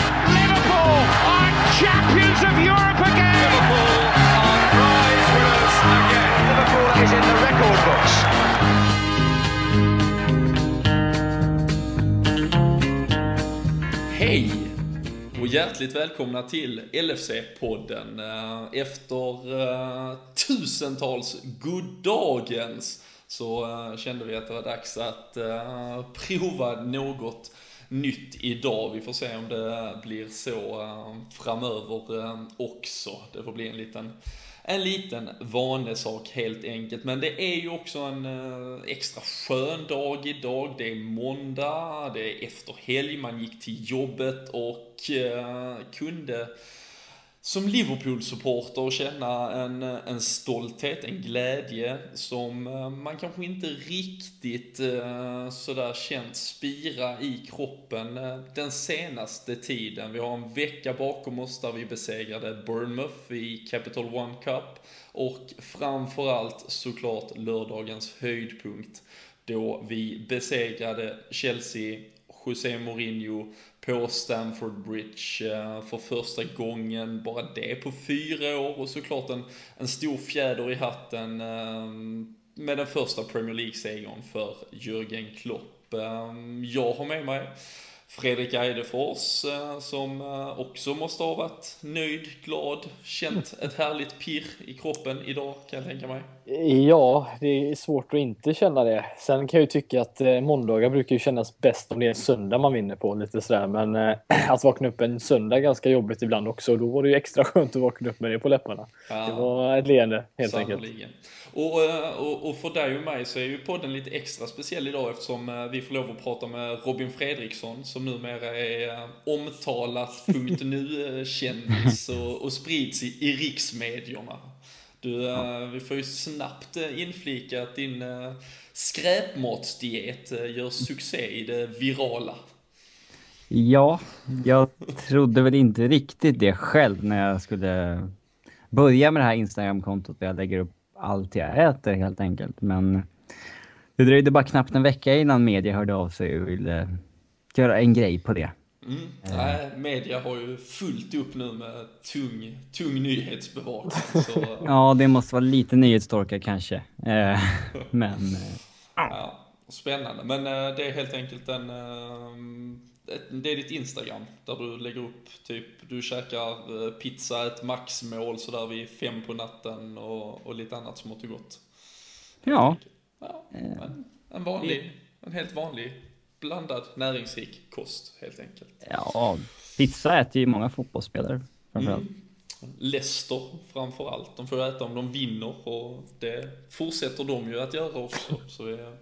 Liverpool are champions of Europe again. Liverpool are prize winners again. Liverpool is in the record books. Hej och hjärtligt välkomna till LFC-podden. Eh, Efter eh, tusentals goddagens så eh, kände vi att det var dags att eh, prova något nytt idag. Vi får se om det blir så eh, framöver också. Det får bli en liten en liten vanesak helt enkelt. Men det är ju också en extra skön dag idag. Det är måndag, det är efter helg, man gick till jobbet och kunde som Liverpool-supporter känna en, en stolthet, en glädje som eh, man kanske inte riktigt eh, sådär känt spira i kroppen eh, den senaste tiden. Vi har en vecka bakom oss där vi besegrade Bournemouth i Capital One Cup och framförallt såklart lördagens höjdpunkt då vi besegrade Chelsea José Mourinho på Stamford Bridge eh, för första gången, bara det på fyra år och såklart en, en stor fjäder i hatten eh, med den första Premier League-segern för Jürgen Klopp. Eh, jag har med mig Fredrik Eidefors som också måste ha varit nöjd, glad, känt ett härligt pirr i kroppen idag kan jag tänka mig. Ja, det är svårt att inte känna det. Sen kan jag ju tycka att eh, måndagar brukar ju kännas bäst om det är en söndag man vinner på lite sådär. Men eh, att vakna upp en söndag är ganska jobbigt ibland också. Då var det ju extra skönt att vakna upp med det på läpparna. Ja. Det var ett leende helt enkelt. Sannoliken. Och, eh, och, och för dig och mig så är ju podden lite extra speciell idag eftersom eh, vi får lov att prata med Robin Fredriksson som numera är omtalat .nu-kändis och, och sprids i, i riksmedierna. Du, eh, vi får ju snabbt eh, inflika att din eh, skräpmatsdiet gör succé i det virala. Ja, jag trodde väl inte riktigt det själv när jag skulle börja med det här Instagram-kontot där jag lägger upp allt jag äter helt enkelt. Men det dröjde bara knappt en vecka innan media hörde av sig och ville göra en grej på det. Mm. Nej, media har ju fullt upp nu med tung, tung nyhetsbevakning. Så, eh, Ja, det måste vara lite nyhetstorka kanske. Eh, Men eh, Ja, spännande. Men eh, det är helt enkelt en... eh, det är ditt Instagram där du lägger upp typ, du käkar eh, pizza, ett maxmål sådär vid fem på natten och, och lite annat smått och gott. ja, Ja, en, en vanlig, en helt vanlig blandad näringsrik kost helt enkelt. ja, pizza äter ju många fotbollsspelare framförallt. Mm. Leicester framför allt. De får ju äta om de vinner och det fortsätter de ju att göra också. Så det,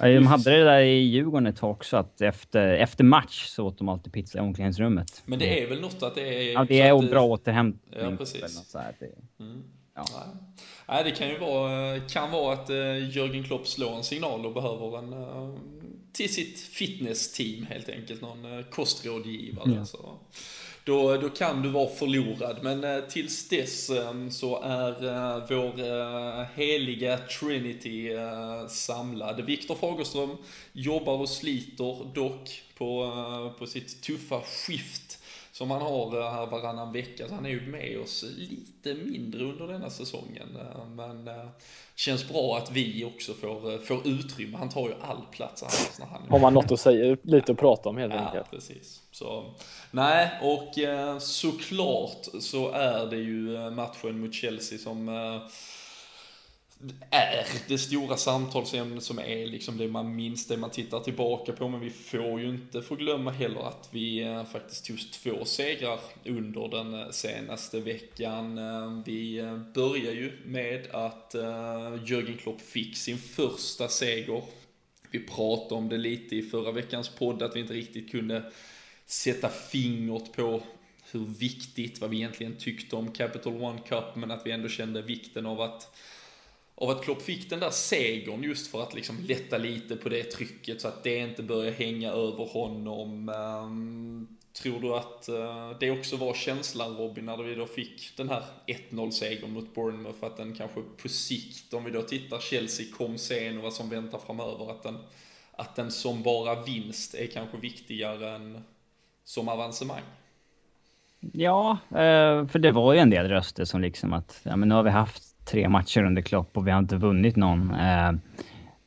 Ja, de hade det där i Djurgården ett tag också, att efter, efter match så åt de alltid pizza i omklädningsrummet. men det är väl något att det är... Ja, det är att bra återhämtning. Ja, precis. Det, ja. Nej. Nej, det kan ju vara, kan vara att uh, Jörgen Klopp slår en signal och behöver en eh, till sitt fitnessteam helt enkelt, någon uh, kostrådgivare. Ja. Så. Då, då kan du vara förlorad, men uh, tills dess eh, så är vår heliga Trinity samlad. Viktor Fagerström jobbar och sliter dock på, på sitt tuffa skift som han har här varannan vecka. Så han är ju med oss lite mindre under denna säsongen. eh, Men eh, känns bra att vi också får, eh, får utrymme. Han tar ju all plats annars när han är Har man något att säga, lite att prata om helt Ja, enkelt. precis. Så, nej, och såklart så är det ju matchen mot Chelsea som är det stora samtalsämnet som är liksom det man minns, det man tittar tillbaka på. Men vi får ju inte förglömma heller att vi eh, faktiskt tog två segrar under den eh, senaste veckan. Eh, vi börjar ju med att Jürgen Klopp fick sin första seger. Vi pratade om det lite i förra veckans podd, att vi inte riktigt kunde sätta fingret på hur viktigt, vad vi egentligen tyckte om Capital One Cup, men att vi ändå kände vikten av att av att Klopp fick den där segern just för att liksom lätta lite på det trycket så att det inte börjar hänga över honom. Um, Tror du att uh, det också var känslan Robin när vi då fick den här 1-0-segern mot Bournemouth, att den kanske på sikt, om vi då tittar Chelsea kom sen och vad som väntar framöver, att den, att den som bara vinst är kanske viktigare än som avancemang? Ja, eh, för det var ju en del röster som liksom att, ja men nu har vi haft tre matcher under Klopp och vi har inte vunnit någon. Eh,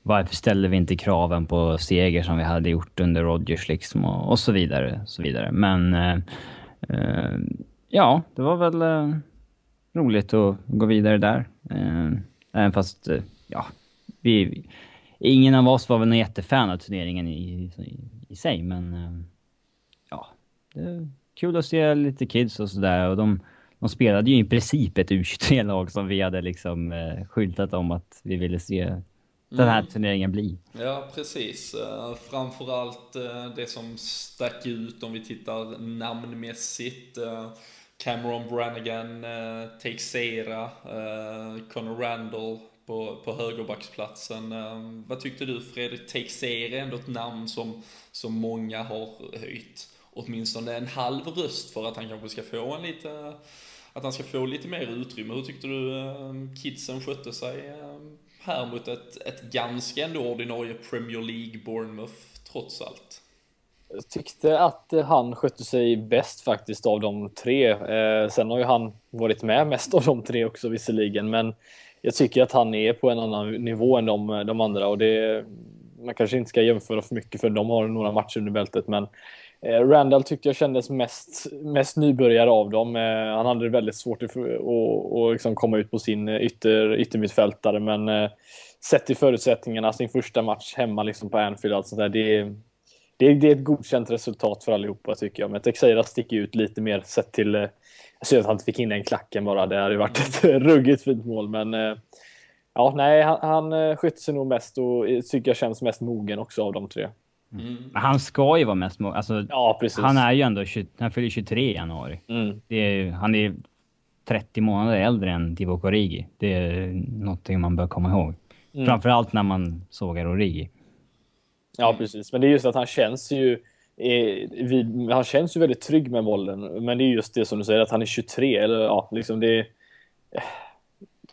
varför ställde vi inte kraven på seger som vi hade gjort under Rodgers liksom och, och så vidare. Så vidare. Men eh, eh, ja, det var väl eh, roligt att gå vidare där. Eh, även fast, eh, ja, vi, ingen av oss var väl någon jättefan av turneringen i, i, i sig, men eh, ja, det är kul att se lite kids och sådär och de de spelade ju i princip ett U23-lag som vi hade liksom eh, skyltat om att vi ville se den här mm. turneringen bli. Ja, precis. Uh, framförallt uh, det som stack ut om vi tittar namnmässigt. Cameron Brannigan, Teixeira, Conor Randall på, på högerbacksplatsen. vad tyckte du Fredrik? Teixeira är ändå ett namn som, som många har höjt åtminstone en halv röst för att han kanske ska få en lite att han ska få lite mer utrymme. Hur tyckte du ehm, kidsen skötte sig ehm, här mot ett, ett ganska ändå ordinarie Premier League Bournemouth trots allt. Jag tyckte att eh, han skötte sig bäst faktiskt av de tre. Eh, sen har ju han varit med mest av de tre också visserligen, men jag tycker att han är på en annan nivå än de, de andra och det man kanske inte ska jämföra för mycket för de har några matcher under bältet, men Eh, Randall tyckte jag kändes mest, mest nybörjare av dem. Eh, han hade det väldigt svårt att, att, liksom komma ut på sin ytter, yttermittfältare, men eh, sett till förutsättningarna, sin första match hemma liksom på Anfield, alltså där, det, det, det är ett godkänt resultat för allihopa tycker jag. Men Texeira sticker ut lite mer sett till eh, jag ser att han inte fick in den klacken bara. Det hade varit ett ruggigt fint mål, men eh, ja, nej, han, han skötte sig nog mest och tycker jag känns mest mogen också av de tre. Mm. Han ska ju vara mest alltså, ja, precis. Han är ju ändå 20, han fyller 23 i januari. Mm. Är, han är 30 månader äldre än Divock Origi. Det är någonting man bör komma ihåg. Mm. Framförallt när man sågar Origi. Ja, precis. Men det är just att han känns ju... Eh, vid, han känns ju väldigt trygg med bollen. Men det är just det som du säger, att han är 23. Eller ja, liksom det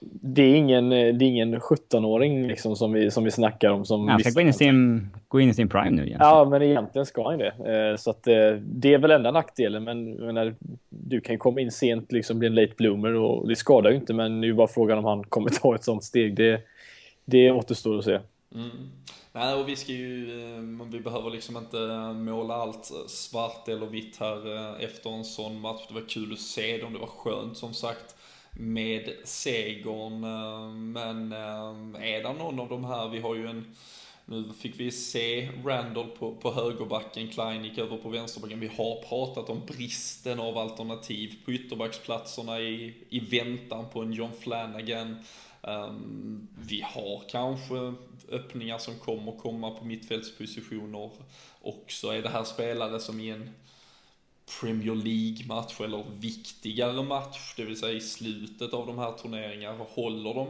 det är ingen, det är ingen 17-åring liksom som, vi, som vi snackar om. Som han ska gå in, i sin, gå in i sin prime nu igen. Ja, men egentligen ska han det. Eh, så att, eh, det är väl enda nackdelen. Men menar, du kan komma in sent, liksom bli en late bloomer och det skadar ju inte. Men det är ju bara frågan om han kommer ta ett sånt steg. Det, det återstår att se. Mm. Nej, och vi ska ju, eh, vi behöver liksom inte måla allt svart eller vitt här efter en sån match. Det var kul att se dem, det var skönt som sagt med segern. Eh, men eh, är det någon av de här, vi har ju en nu fick vi se Randall på, på högerbacken, Klein gick över på vänsterbacken. Vi har pratat om bristen av alternativ på ytterbacksplatserna i, i väntan på en John Flanagan. Um, vi har kanske öppningar som kommer komma på mittfältspositioner också. Är det här spelare som i en Premier League-match eller viktigare match, det vill säga i slutet av de här turneringarna, håller de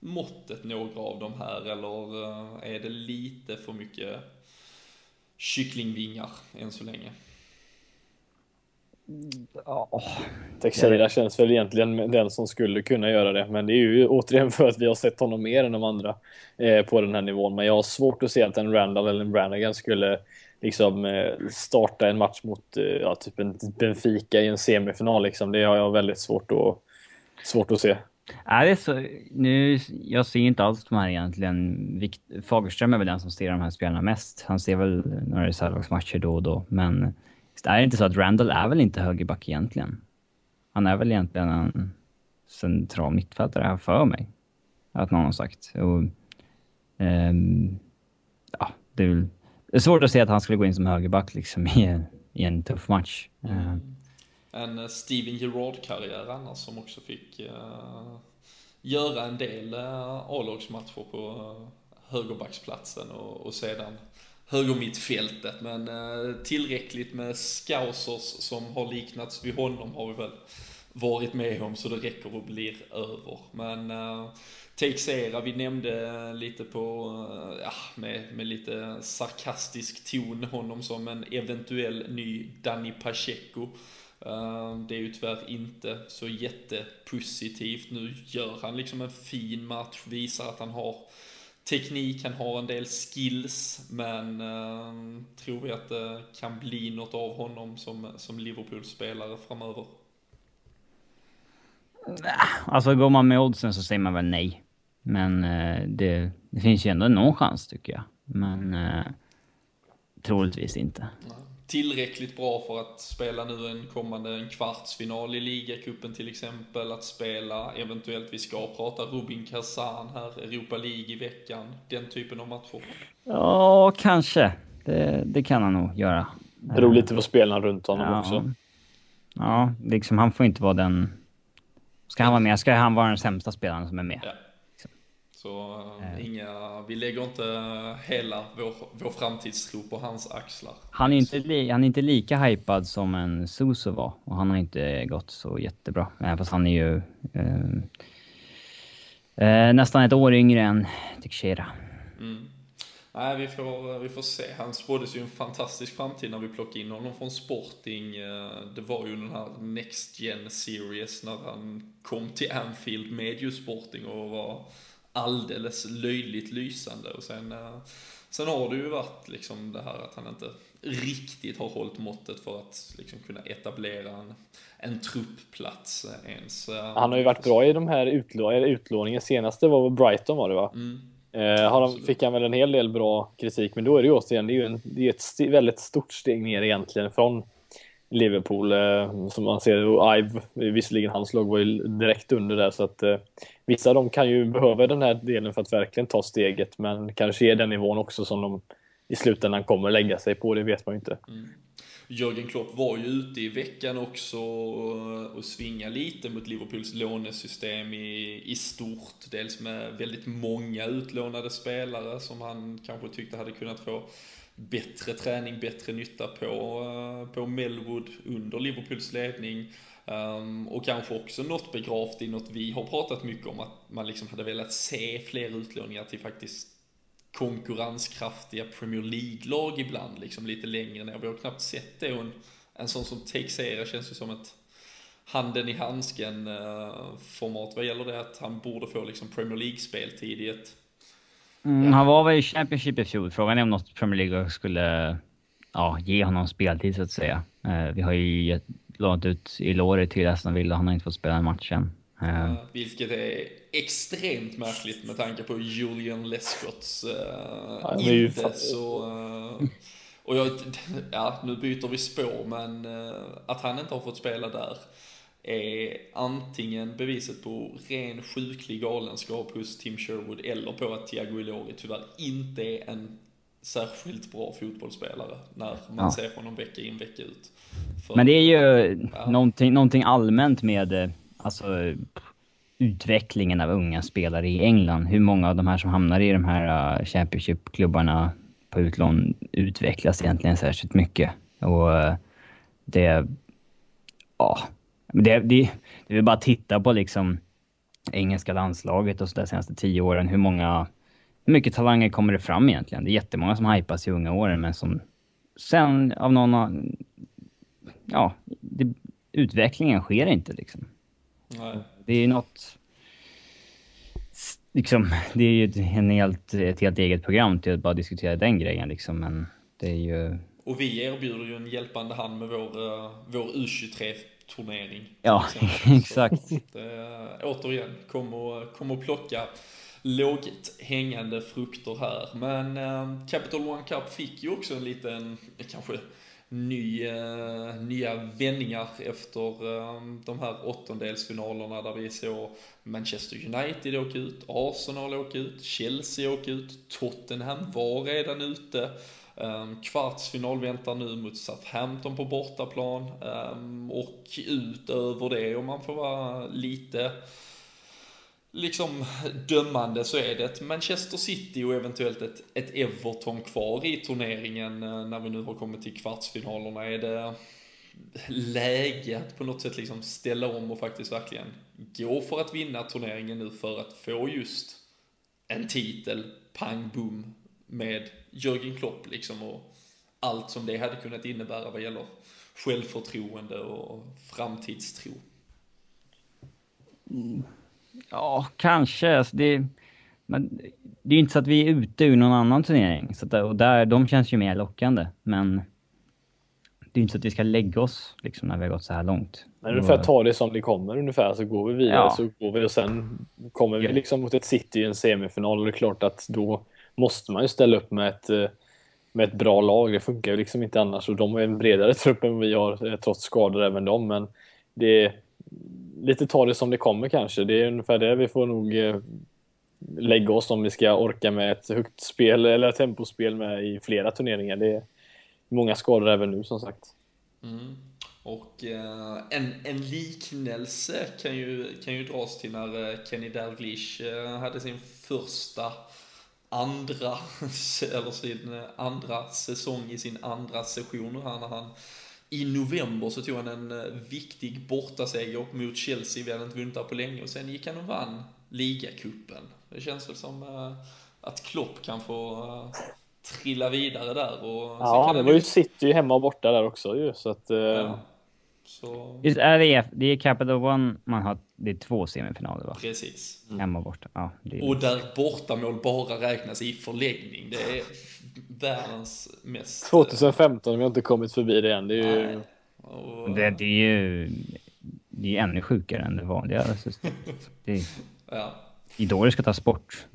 måttet några av de här eller eh, är det lite för mycket kycklingvingar än så länge? Ja, Texeira känns väl egentligen den som skulle kunna göra det, men det är ju återigen för att vi har sett honom mer än de andra eh, på den här nivån. Men jag har svårt att se att en Randall eller en Brannigan skulle liksom eh, starta en match mot eh, ja, typ en Benfica i en semifinal. Liksom. Det har jag väldigt svårt att, svårt att se. Är det så, nu, jag ser inte alls de här egentligen. Fagerström är väl den som ser de här spelarna mest. Han ser väl några reservlagsmatcher då och då. Men är det inte så att Randall är väl inte högerback egentligen? Han är väl egentligen en central mittfältare här för mig. Att någon har sagt. Och, um, ja, det är väl det är svårt att se att han skulle gå in som högerback liksom i, en, i en tuff match. Mm. En eh, Steven Gerrard-karriär annars som också fick uh, göra en del uh, A-lagsmatcher på uh, högerbacksplatsen och, och sedan högermittfältet. Men uh, tillräckligt med scousers som har liknats vid honom har vi väl varit med om så det räcker och blir över. Men uh, Teixeira, vi nämnde lite på, eh, ja, med, med lite sarkastisk ton honom som en eventuell ny Danny Pacheco. Eh, det är ju tyvärr inte så jättepositivt. Nu gör han liksom en fin match, visar att han har teknik, han har en del skills, men eh, tror vi att det kan bli något av honom som, som Liverpool-spelare framöver? Alltså går man med oddsen så säger man väl nej. Men eh, det, det, finns ju ändå någon chans tycker jag. Men eh, troligtvis inte. Tillräckligt bra för att spela nu en kommande en kvartsfinal i ligacupen till exempel. Att spela, eventuellt vi ska prata Rubin Kazan här, Europa League i veckan. Den typen av matcher. Ja, kanske. Det, det kan han nog göra. Det beror lite på spelarna runt honom ja. också. Ja, liksom han får inte vara den Ska han vara med, ska han vara den sämsta spelaren som är med. Ja. Så äh. inga, vi lägger inte hela vår, vår framtidstro på hans axlar. Han är inte, li, han är inte lika hypad som en Suso var och han har inte gått så jättebra. Även fast han är ju eh, eh, nästan ett år yngre än Teixeira. Mm. Nej, vi får, vi får se. Han spåddes ju en fantastisk framtid när vi plockade in honom från Sporting. Eh, det var ju den här Next Gen Series när han kom till Anfield med just Sporting och var alldeles löjligt lysande. Och sen, eh, sen har det ju varit liksom det här att han inte riktigt har hållit måttet för att liksom kunna etablera en, en truppplats ens. Han har ju varit bra i de här utlå utlåningen. Senaste var Brighton var det va? Mm. Eh, har de, fick han väl en hel del bra kritik, men då är det ju återigen, det är ju en, det är ett st väldigt stort steg ner egentligen från Liverpool eh, som man ser. Och Ive, visserligen hans lag var ju direkt under där så att eh, vissa av dem kan ju behöva den här delen för att verkligen ta steget, men kanske är den nivån också som de i slutändan kommer lägga sig på, det vet man ju inte. Mm. Jörgen Klopp var ju ute i veckan också och svinga lite mot Liverpools lånesystem i, i stort. Dels med väldigt många utlånade spelare som han kanske tyckte hade kunnat få bättre träning, bättre nytta på, eh, på Melwood under Liverpools ledning. Um, och kanske också något begravt i något vi har pratat mycket om, att man liksom hade velat se fler utlåningar till faktiskt konkurrenskraftiga Premier League-lag ibland, liksom lite längre ner. Vi har knappt sett det och en, en sån som Teixeira känns ju som ett handen i handsken uh, format vad gäller det att han borde få liksom Premier League-speltid i ett... Mm. Han var väl i Championship i fjol. Frågan är om något Premier League skulle ja, ge honom speltid så att säga. Uh, vi har ju lånat ut Ilori till Aston Villa, han har inte fått spela en match än. Uh, vilket är extremt märkligt med tanke på Julian Lescotts uh, ja, inte så... Uh, och jag, ja, nu byter vi spår, men uh, att han inte har fått spela där är antingen beviset på ren sjuklig galenskap hos Tim Sherwood eller på att Thiago Ilori tyvärr inte är en särskilt bra fotbollsspelare när man ja. ser honom vecka in vecka ut. För, men det är ju ja. någonting, någonting allmänt med alltså utvecklingen av unga spelare i England. Hur många av de här som hamnar i de här uh, Championship-klubbarna på utlån utvecklas egentligen särskilt mycket. Och uh, det... Ja. Det, det, det är bara att titta på liksom engelska landslaget och så de senaste tio åren. Hur många... Hur mycket talanger kommer det fram egentligen? Det är jättemånga som hypas i unga åren, men som sen av någon... Annan, ja, det, utvecklingen sker inte liksom. Nej. Det är ju något... Liksom, det är ju en helt, ett helt eget program till att bara diskutera den grejen liksom, men det är ju... Och vi erbjuder ju en hjälpande hand med vår, eh, vår U23 turnering. Ja, exakt. Så, äh, återigen, kom och, kom och plocka lågt hängande frukter här. Men äh, Capital One Cup fick ju också en liten, eh, kanske ny, äh, nya vändningar efter äh, de här åttondelsfinalerna där vi såg Manchester United åka ut, Arsenal åka ut, Chelsea åka ut, Tottenham var redan ute. Ehm, Kvartsfinal väntar nu mot Southampton på bortaplan. Ehm, och utöver det, om man får vara lite liksom dömande så är det ett Manchester City och eventuellt ett, ett Everton kvar i turneringen eh, när vi nu har kommit till kvartsfinalerna. Är det läge att på något sätt liksom ställa om och faktiskt verkligen gå för att vinna turneringen nu för att få just en titel, pang boom, med Jörgen Klopp liksom och allt som det hade kunnat innebära vad gäller självförtroende och framtidstro. Ja, kanske. Alltså det, men det är inte så att vi är ute ur någon annan turnering. Så att, och där, de känns ju mer lockande. Men det är inte så att vi ska lägga oss liksom, när vi har gått så här långt. Men ungefär ta det som det kommer ungefär, så går vi vidare Ja. så går vi och sen kommer vi liksom mot ett City i en semifinal och det är klart att då måste man ju ställa upp med ett, eh, med ett bra lag. Det funkar ju liksom inte annars och de har ju en bredare trupp än vi har eh, trots skador även de. Men det är lite ta det som det kommer kanske. Det är ungefär det vi får nog eh, lägga oss om vi ska orka med ett högt spel eller tempospel med i flera turneringar. Det är många skador även nu som sagt. Mm. Och eh, en, en liknelse kan ju, kan ju dras till när Kenny Dalglish hade sin första andra, eller sin eh, andra säsong i sin andra session här när han i november så tog han en eh, viktig bortaseger mot Chelsea, vi hade inte vunnit där på länge och sen gick han och vann ligacupen. Det känns väl som eh, att Klopp kan få trilla vidare där och Ja, det han var ju City hemma och borta där också ju så att Ja. Så, Visst är det, det är Capital One man har, det är två semifinaler va? precis. Hemma och borta. Ja, det är, Och där bortamål bara räknas i förläggning. Det är världens mest... 2015 vi har inte kommit förbi det än. Det är ju... Och, det, det är ju det är ju ännu sjukare än det vanliga systemet. Det är, ja, det ska tas bort.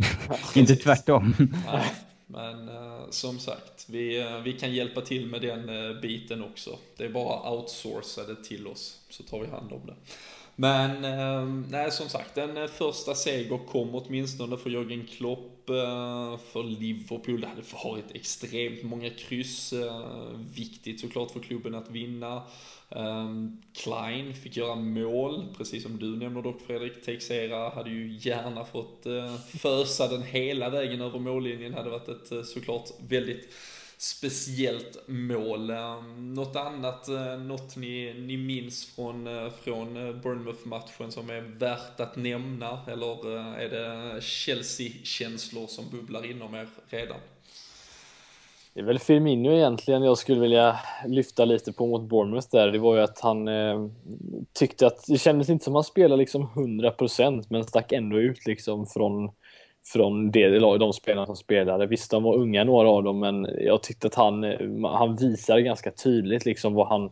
Inte tvärtom. nej. Men eh, som sagt, vi, eh, vi kan hjälpa till med den eh, biten också. Det är bara outsourca det till oss, så tar vi hand om det. Men ehm, nej, som sagt, en första seger kom åtminstone för Jörgen Klopp. För Liverpool, det hade varit extremt många kryss. Viktigt såklart för klubben att vinna. Um, Klein fick göra mål, precis som du nämner dock Fredrik. Teixeira hade ju gärna fått uh, fösa den hela vägen över mållinjen. hade varit ett uh, såklart väldigt speciellt mål. Um, något annat, uh, något ni, ni minns från, uh, från Bournemouth-matchen som är värt att nämna? Eller uh, är det Chelsea-känslor som bubblar inom er redan? Det är väl Firmino egentligen jag skulle vilja lyfta lite på mot Bournemouth där. Det var ju att han eh, tyckte att det kändes inte som att han spelade liksom 100% men stack ändå ut liksom från, från det, de spelarna som spelade. Visst, de var unga några av dem, men jag tyckte att han, eh, han visade ganska tydligt liksom vad han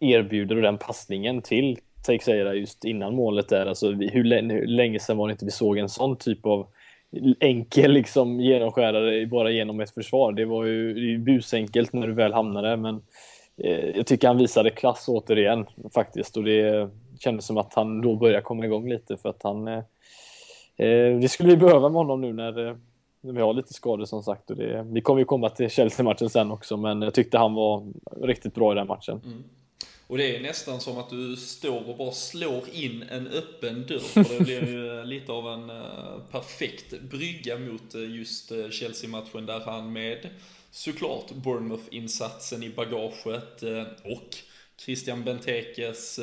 erbjuder och den passningen till Teixeira just innan målet där. Alltså, hur, hur länge sedan var det inte vi såg en sån typ av enkel liksom genomskärare bara genom ett försvar. Det var ju, busenkelt när du väl hamnade men eh, jag tycker han visade klass återigen faktiskt och det kändes som att han då började komma igång lite för att han eh, eh det skulle vi behöva med honom nu när, eh, när vi har lite skador som sagt och det, vi kommer ju komma till Chelsea-matchen sen också men jag tyckte han var riktigt bra i den matchen. Mm. Och det är nästan som att du står och bara slår in en öppen dörr. För det blir ju lite av en eh, perfekt brygga mot eh, just eh, Chelsea-matchen där han med såklart Bournemouth-insatsen i bagaget och Christian Bentekes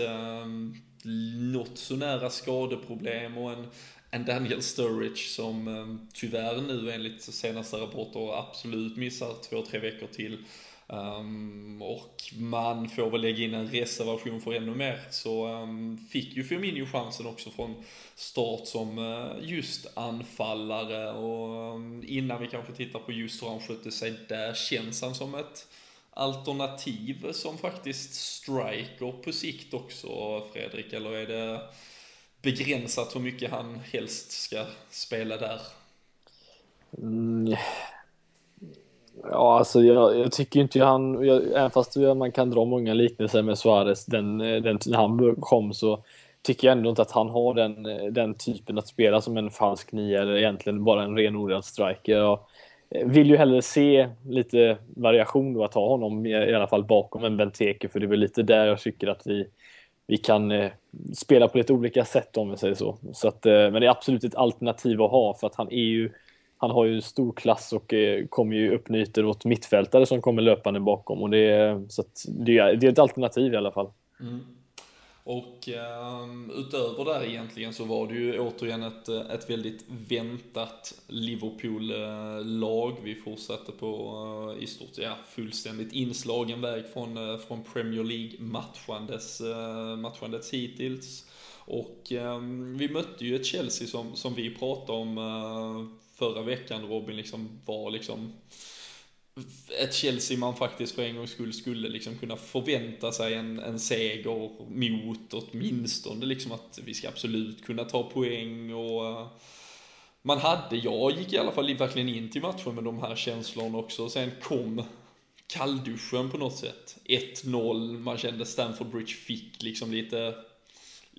något så nära skadeproblem och en, en Daniel Sturridge som tyvärr nu enligt senaste rapporter absolut missar två, tre veckor till. Um, och man får väl lägga in en reservation för ännu mer. Så um, fick ju Firmino chansen också från start som uh, just anfallare. Och um, innan vi kanske tittar på just hur han skötte sig där, känns han som ett alternativ som faktiskt striker på sikt också, Fredrik? Eller är det begränsat hur mycket han helst ska spela där? Mm. Ja, alltså jag, jag tycker inte han, jag, även fast man kan dra många liknelser med Suarez, den, eh, den, när han kom så tycker jag ändå inte att han har den, eh, den typen att spela som en falsk nia eller egentligen bara en renodlad striker. Jag eh, vill ju hellre se lite variation då att ha honom i, i alla fall bakom en Benteke för det är väl lite där jag tycker att vi, vi kan eh, spela på lite olika sätt om vi säger så. så att, eh, men det är absolut ett alternativ att ha för att han är ju han har ju stor klass och eh, kommer ju upp ytor åt mittfältare som kommer löpande bakom. Och det, är- så att det, är, det är ett alternativ i alla fall. Mm. Och um, utöver där egentligen så var det ju återigen ett, ett väldigt väntat Liverpool-lag. Vi fortsatte på uh, i stort ja, fullständigt inslagen väg från, uh, från Premier League-matchandes uh, matchandets hittills. Och um, vi mötte ju ett Chelsea som, som vi pratade om förra veckan, Robin, liksom var liksom ett Chelsea man faktiskt för en gångs skull skulle liksom kunna förvänta sig en, en seger mot åtminstone liksom att vi ska absolut kunna ta poäng och eh, man hade, jag gick i alla fall verkligen in till matchen med de här känslorna också. Sen kom kallduschen på något sätt. 1-0, man kände Stamford Bridge fick liksom lite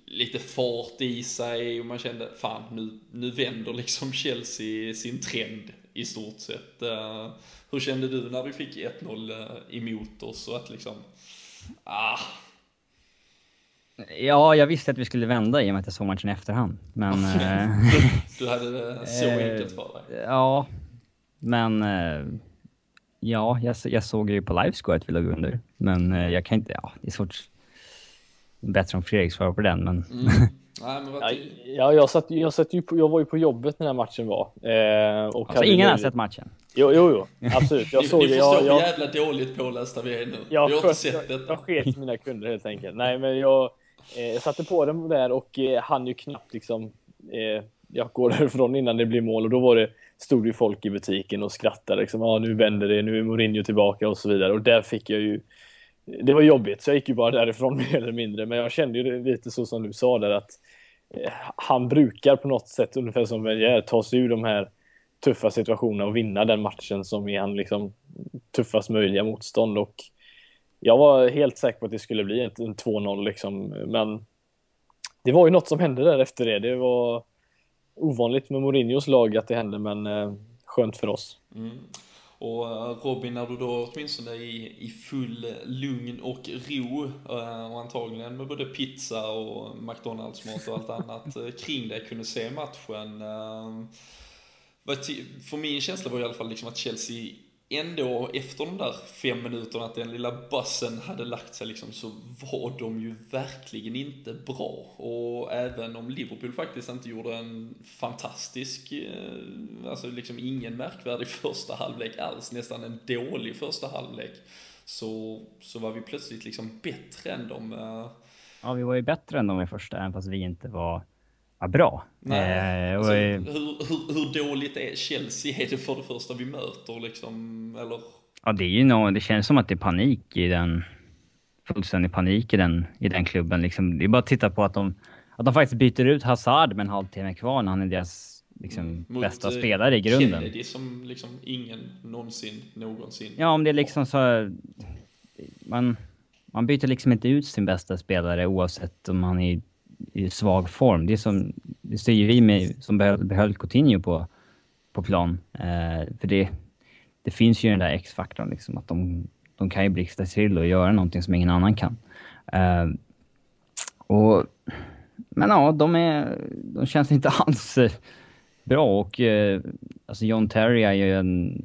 lite fart i sig och man kände fan nu, nu vänder liksom Chelsea sin trend i stort sett. Uh, hur kände du när du fick 1-0 uh, emot oss och att liksom, ah. Ja, jag visste att vi skulle vända i och med att jag såg matchen i efterhand. Men... Eh, du hade det så enkelt för dig? Ja, men... Ja, jag, jag såg ju på livescore att vi låg under. Men jag kan inte, ja, det är svårt bättre om Fredrik svarar på den, men... Mm. Nej, men vad ja, jag, satt, jag, satt ju på, jag var ju på jobbet när den matchen var. Eh, och alltså, ingen har sett matchen? Jo, jo, jo absolut. Jag såg, ni, ni förstår jag, hur jävla dåligt pålästa vi är nu. Jag, vi har inte sett detta. Jag, jag sket mina kunder helt enkelt. Nej, men jag, eh, jag satte på den där och eh, hann ju knappt liksom... Eh, jag går därifrån innan det blir mål och då var det, stod ju folk i butiken och skrattade liksom. Ah, nu vänder det, nu är Mourinho tillbaka och så vidare. Och där fick jag ju det var jobbigt, så jag gick ju bara därifrån mer eller mindre. Men jag kände ju lite så som du sa där att eh, han brukar på något sätt, ungefär som Wenger, ta sig ur de här tuffa situationerna och vinna den matchen som är han liksom tuffast möjliga motstånd. Och jag var helt säker på att det skulle bli en 2-0 liksom, men det var ju något som hände där efter det. Det var ovanligt med Mourinhos lag att det hände, men eh, skönt för oss. Mm. Och eh, Robin, när du då åtminstone i, i full lugn och ro eh, och antagligen med både pizza och McDonalds-mat och allt annat eh, kring dig kunde se matchen. För min känsla var i alla fall liksom att Chelsea ändå efter de där fem minuterna, att den lilla bussen hade lagt sig liksom, så var de ju verkligen inte bra. Och även om Liverpool faktiskt inte gjorde en fantastisk, eh, alltså liksom ingen märkvärdig första halvlek alls, nästan en dålig första halvlek, så, så var vi plötsligt liksom bättre än dem. Eh, ja, vi var ju bättre än dem i första, även fast vi inte var ja, bra. Nej. Eh, alltså, hur, hur, hur, dåligt är Chelsea är det för det första vi möter liksom, eller? Ja, det är ju nog, det känns som att det är panik i den, fullständig panik i den, i den klubben liksom. Det är bara att titta på att de, att de faktiskt byter ut Hazard med en halvtimme kvar när han är deras liksom, mm, bästa eh, spelare i grunden. Kennedy som liksom ingen någonsin, någonsin. Ja, om det är liksom så... Man, man byter liksom inte ut sin bästa spelare oavsett om han är i svag form. Det, som, det ser ju vi med, som behöll, behöll Coutinho på, på plan. Eh, för det, det finns ju den där X-faktorn, liksom, att de, de kan ju blixtra till och göra någonting som ingen annan kan. Eh, och, men ja, de, är, de känns inte alls bra och eh, alltså John Terry är ju en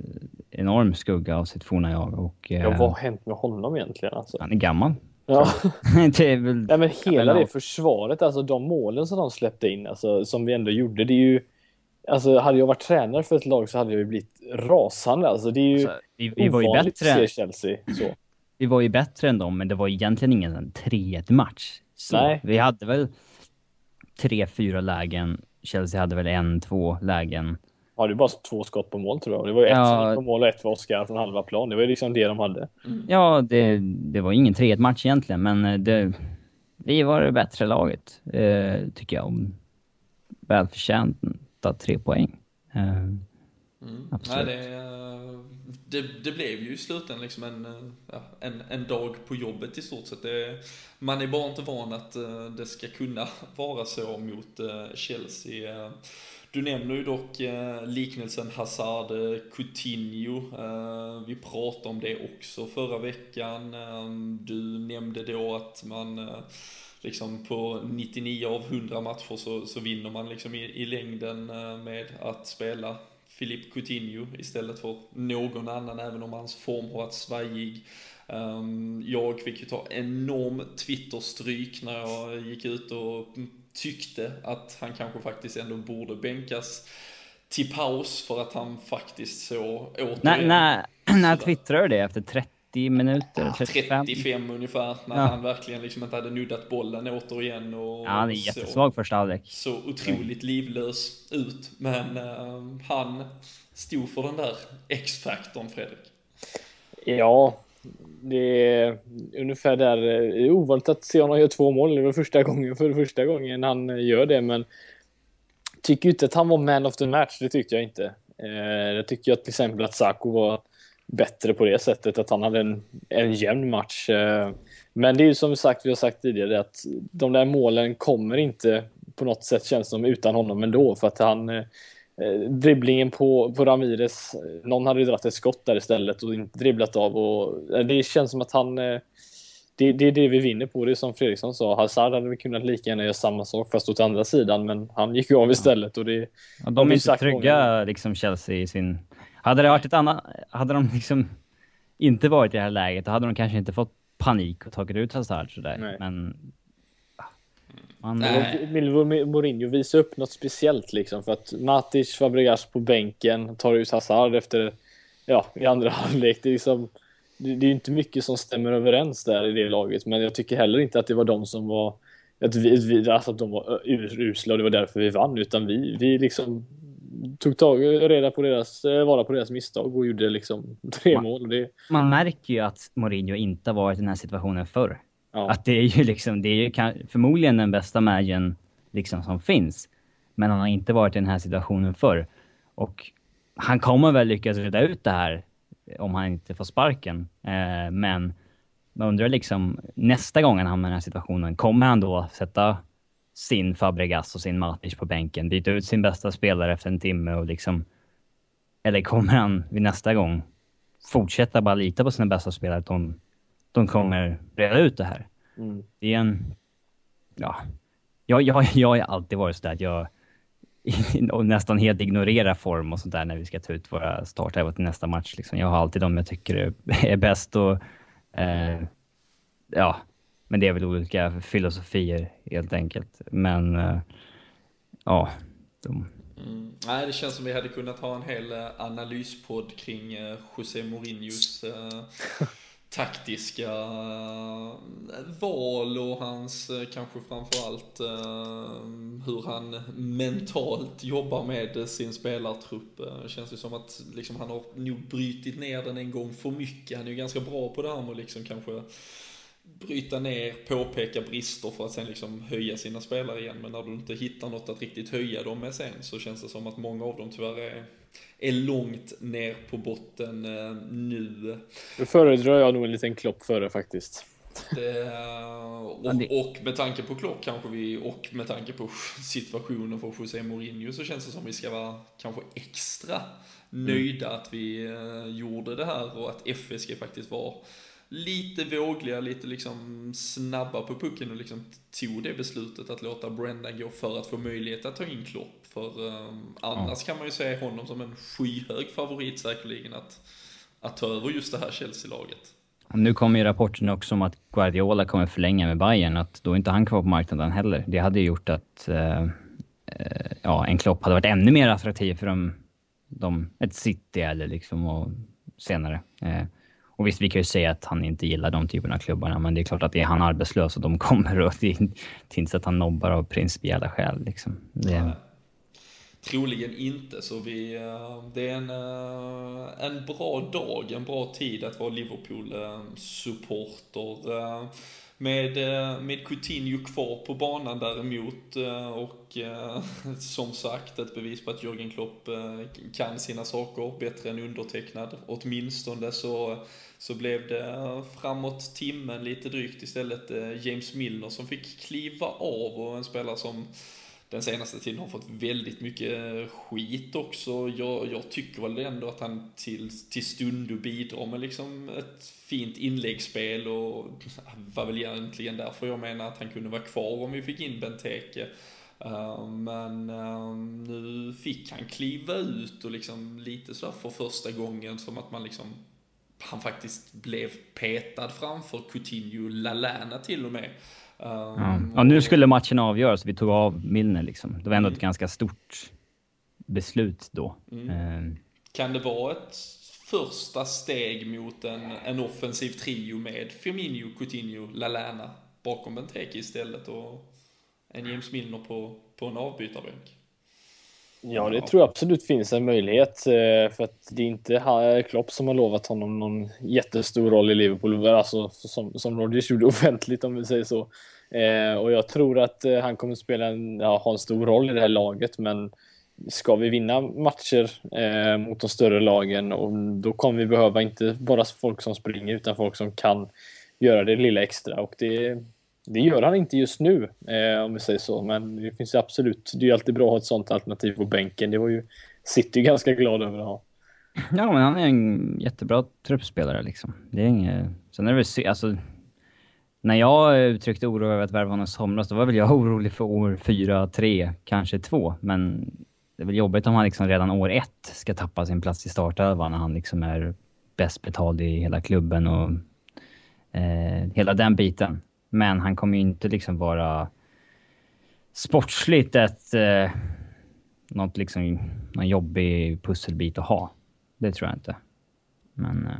enorm skugga av sitt forna jag. Och, eh, ja, vad har hänt med honom egentligen? Alltså? Han är gammal. Ja. det är väl... ja, men hela det försvaret, alltså de målen som de släppte in, alltså, som vi ändå gjorde, det är ju... Alltså hade jag varit tränare för ett lag så hade jag ju blivit rasande. Alltså det är ju alltså, vi, vi var ju bättre. att se Chelsea så. Vi var ju bättre än dem, men det var egentligen ingen 3-1 match. Så Nej. Vi hade väl tre, fyra lägen. Chelsea hade väl en, två lägen. Ja, det var bara två skott på mål tror jag. Det var ju ett ja. på mål och ett för Oskar från halva plan. Det var ju liksom det de hade. Mm. Ja, det, det var ingen 3 match egentligen, men eh, det, vi var det bättre laget, eh, tycker jag. Välförtjänt att tre poäng. Eh, mm. Absolut. Nej, det, det, det, blev ju i slutändan liksom en, ja, en, en dag på jobbet i stort sett. Det, man är bara inte van att det ska kunna vara så mot Chelsea. Du nämner ju dock eh, liknelsen Hazard, eh, Coutinho. Eh, vi pratade om det också förra veckan. Ehm, du nämnde då att man liksom på 99 av 100 matcher så, så vinner man liksom i, i längden med att spela Philippe Coutinho istället för någon annan, även om hans form har varit svajig. Ehm, jag fick ju ta enorm Twitter-stryk när jag gick ut och tyckte att han kanske faktiskt ändå borde bänkas till paus för att han faktiskt så återigen... När, när, när twittrade du det? Efter 30 minuter? 35? 35 ungefär, när Ja. han verkligen liksom inte hade nuddat bollen återigen och Ja, han är så, jättesvag första halvlek. så otroligt livlös ut. Men eh, han stod för den där X-faktorn, Fredrik. Ja, det är ungefär där. Det är ovanligt att se honom göra två mål. Det var första gången för första gången han eh, gör det, men tycker inte att han var man of the match. Det tyckte jag inte. Eh, Jag tycker att till exempel att Sako var bättre på det sättet, att han hade en, en jämn match. Eh, Men det är ju som sagt, vi har sagt tidigare, att de där målen kommer inte på något sätt känns som utan honom ändå, för att han eh, dribblingen på, på Ramirez, eh, någon hade ju dragit ett skott där istället och inte dribblat av och eh, det känns som att han eh, det, det är det vi vinner på, det är som Fredriksson sa, Hazard hade kunnat lika gärna göra samma sak fast åt andra sidan men han gick ju av istället och det Ja, de är inte trygga, liksom Chelsea i sin... Hade det varit ett annat... Hade de liksom inte varit i det här läget, då hade de kanske inte fått panik och tagit ut Hazard sådär. Nej. Men... Man, Nej. Vill Mourinho visa upp något speciellt liksom för att Matic, Fabregas på bänken, tar ut Hazard efter, ja, i andra halvlek. Det är liksom, det, är ju inte mycket som stämmer överens där i det laget, men jag tycker heller inte att det var de som var, att vi, alltså att de var ur- usla och det var därför vi vann, utan vi, vi liksom tog tag, reda på deras, eh, vara på deras misstag och gjorde liksom tre Man- mål. Det, man märker ju att Mourinho inte varit i den här situationen förr ja. Att det är ju liksom, det är ju förmodligen den bästa Magen liksom som finns. Men han har inte varit i den här situationen förr. Och han kommer väl lyckas reda ut det här om han inte får sparken. Eh, men man undrar liksom, nästa gång han hamnar i den här situationen, kommer han då sätta sin Fabregas och sin Matic på bänken, byta ut sin bästa spelare efter en timme och liksom... Eller kommer han vid nästa gång fortsätta bara lita på sina bästa spelare, att de, de kommer reda ut det här? Mm. Det är en... Ja. Jag, jag, jag har alltid varit sådär att jag nästan helt ignorerar form och sånt där när vi ska ta ut våra startelvor till nästa match. Liksom. Jag har alltid de jag tycker är, är bäst och... Eh, ja, men det är väl olika filosofier helt enkelt. Men... Eh, ja, de, Mm. Nej, det känns som vi hade kunnat ha en hel eh, analyspodd kring eh, José Mourinhos eh, taktiska eh, val och hans eh, kanske framförallt eh, hur han mentalt jobbar med sin spelartrupp. Det känns ju som att liksom, han har nog brytit ner den en gång för mycket. Han är ju ganska bra på det här med att liksom kanske bryta ner, påpeka brister för att sen liksom höja sina spelare igen. Men när du inte hittar något att riktigt höja dem med sen så känns det som att många av dem tyvärr är, är långt ner på botten eh, nu. Då föredrar jag nog en liten klopp före faktiskt. Det, Ja, det- och, och med tanke på Klopp kanske vi, och med tanke på situationen för José Mourinho så känns det som vi ska vara kanske extra nöjda att vi eh, gjorde det här och att FSG faktiskt var lite vågliga, lite liksom snabba på pucken och liksom tog det beslutet att låta Brendan gå för att få möjlighet att ta in Klopp. För eh, annars kan man ju se honom som en skyhög favorit säkerligen att, att ta över just det här Chelsea-laget. Nu kommer ju rapporten också om att Guardiola kommer förlänga med Bayern, att då är inte han kvar på marknaden heller. Det hade ju gjort att eh, eh, ja, en Klopp hade varit ännu mer attraktiv för dem, de, ett City eller liksom och senare. Eh, och visst, vi kan ju säga att han inte gillar de typerna av klubbarna, men det är klart att är han arbetslös och de kommer och det är inte så att han nobbar av principiella skäl liksom. Det. Troligen inte, så vi, eh, det är en, eh, en bra dag, en bra tid att vara Liverpool-supporter. Eh, med, med Coutinho kvar på banan däremot och som sagt ett bevis på att Jürgen Klopp kan sina saker bättre än undertecknad. Åtminstone så, så blev det framåt timmen lite drygt istället James Milner som fick kliva av och en spelare som den senaste tiden har fått väldigt mycket eh, skit också. Jag, jag tycker väl ändå att han till, till stundo bidrar med liksom ett fint inläggsspel och var väl egentligen därför jag menar att han kunde vara kvar om vi fick in Benteke. Uh, men uh, nu fick han kliva ut och liksom lite så för första gången som att man liksom han faktiskt blev petad framför Coutinho Lalana till och med. Um, ja. nu skulle matchen avgöras. Vi tog av Milner liksom. Det var ändå mm. ett ganska stort beslut då. Mm. Um. Kan det vara ett första steg mot en, en offensiv trio med Firmino, Coutinho, Lalana bakom Benteke istället och en James Milner på, på en avbytarbänk? Ja, det tror jag absolut finns en möjlighet. Eh, för att det är inte Klopp som har lovat honom någon jättestor roll i Liverpool, alltså som, som Rodgers gjorde offentligt om vi säger så. Eh, och jag tror att eh, han kommer spela en, ja, ha en stor roll i det här laget, men ska vi vinna matcher eh, mot de större lagen, och då kommer vi behöva inte bara folk som springer, utan folk som kan göra det lilla extra. Och det, det gör han inte just nu, eh, om vi säger så. Men det finns ju absolut, det är ju alltid bra att ha ett sånt alternativ på bänken. Det var ju City ganska glad över att ha. Ja, men han är en jättebra truppspelare liksom. Det är inget... Sen är det väl alltså... När jag uttryckte oro över att värva honom i somras, då var väl jag orolig för år fyra, tre, kanske två. Men det är väl jobbigt om han liksom redan år ett ska tappa sin plats i startelvan när han liksom är bäst betald i hela klubben och eh, hela den biten. Men han kommer ju inte liksom vara sportsligt ett... Eh, något liksom, någon jobbig pusselbit att ha. Det tror jag inte. Men... Eh,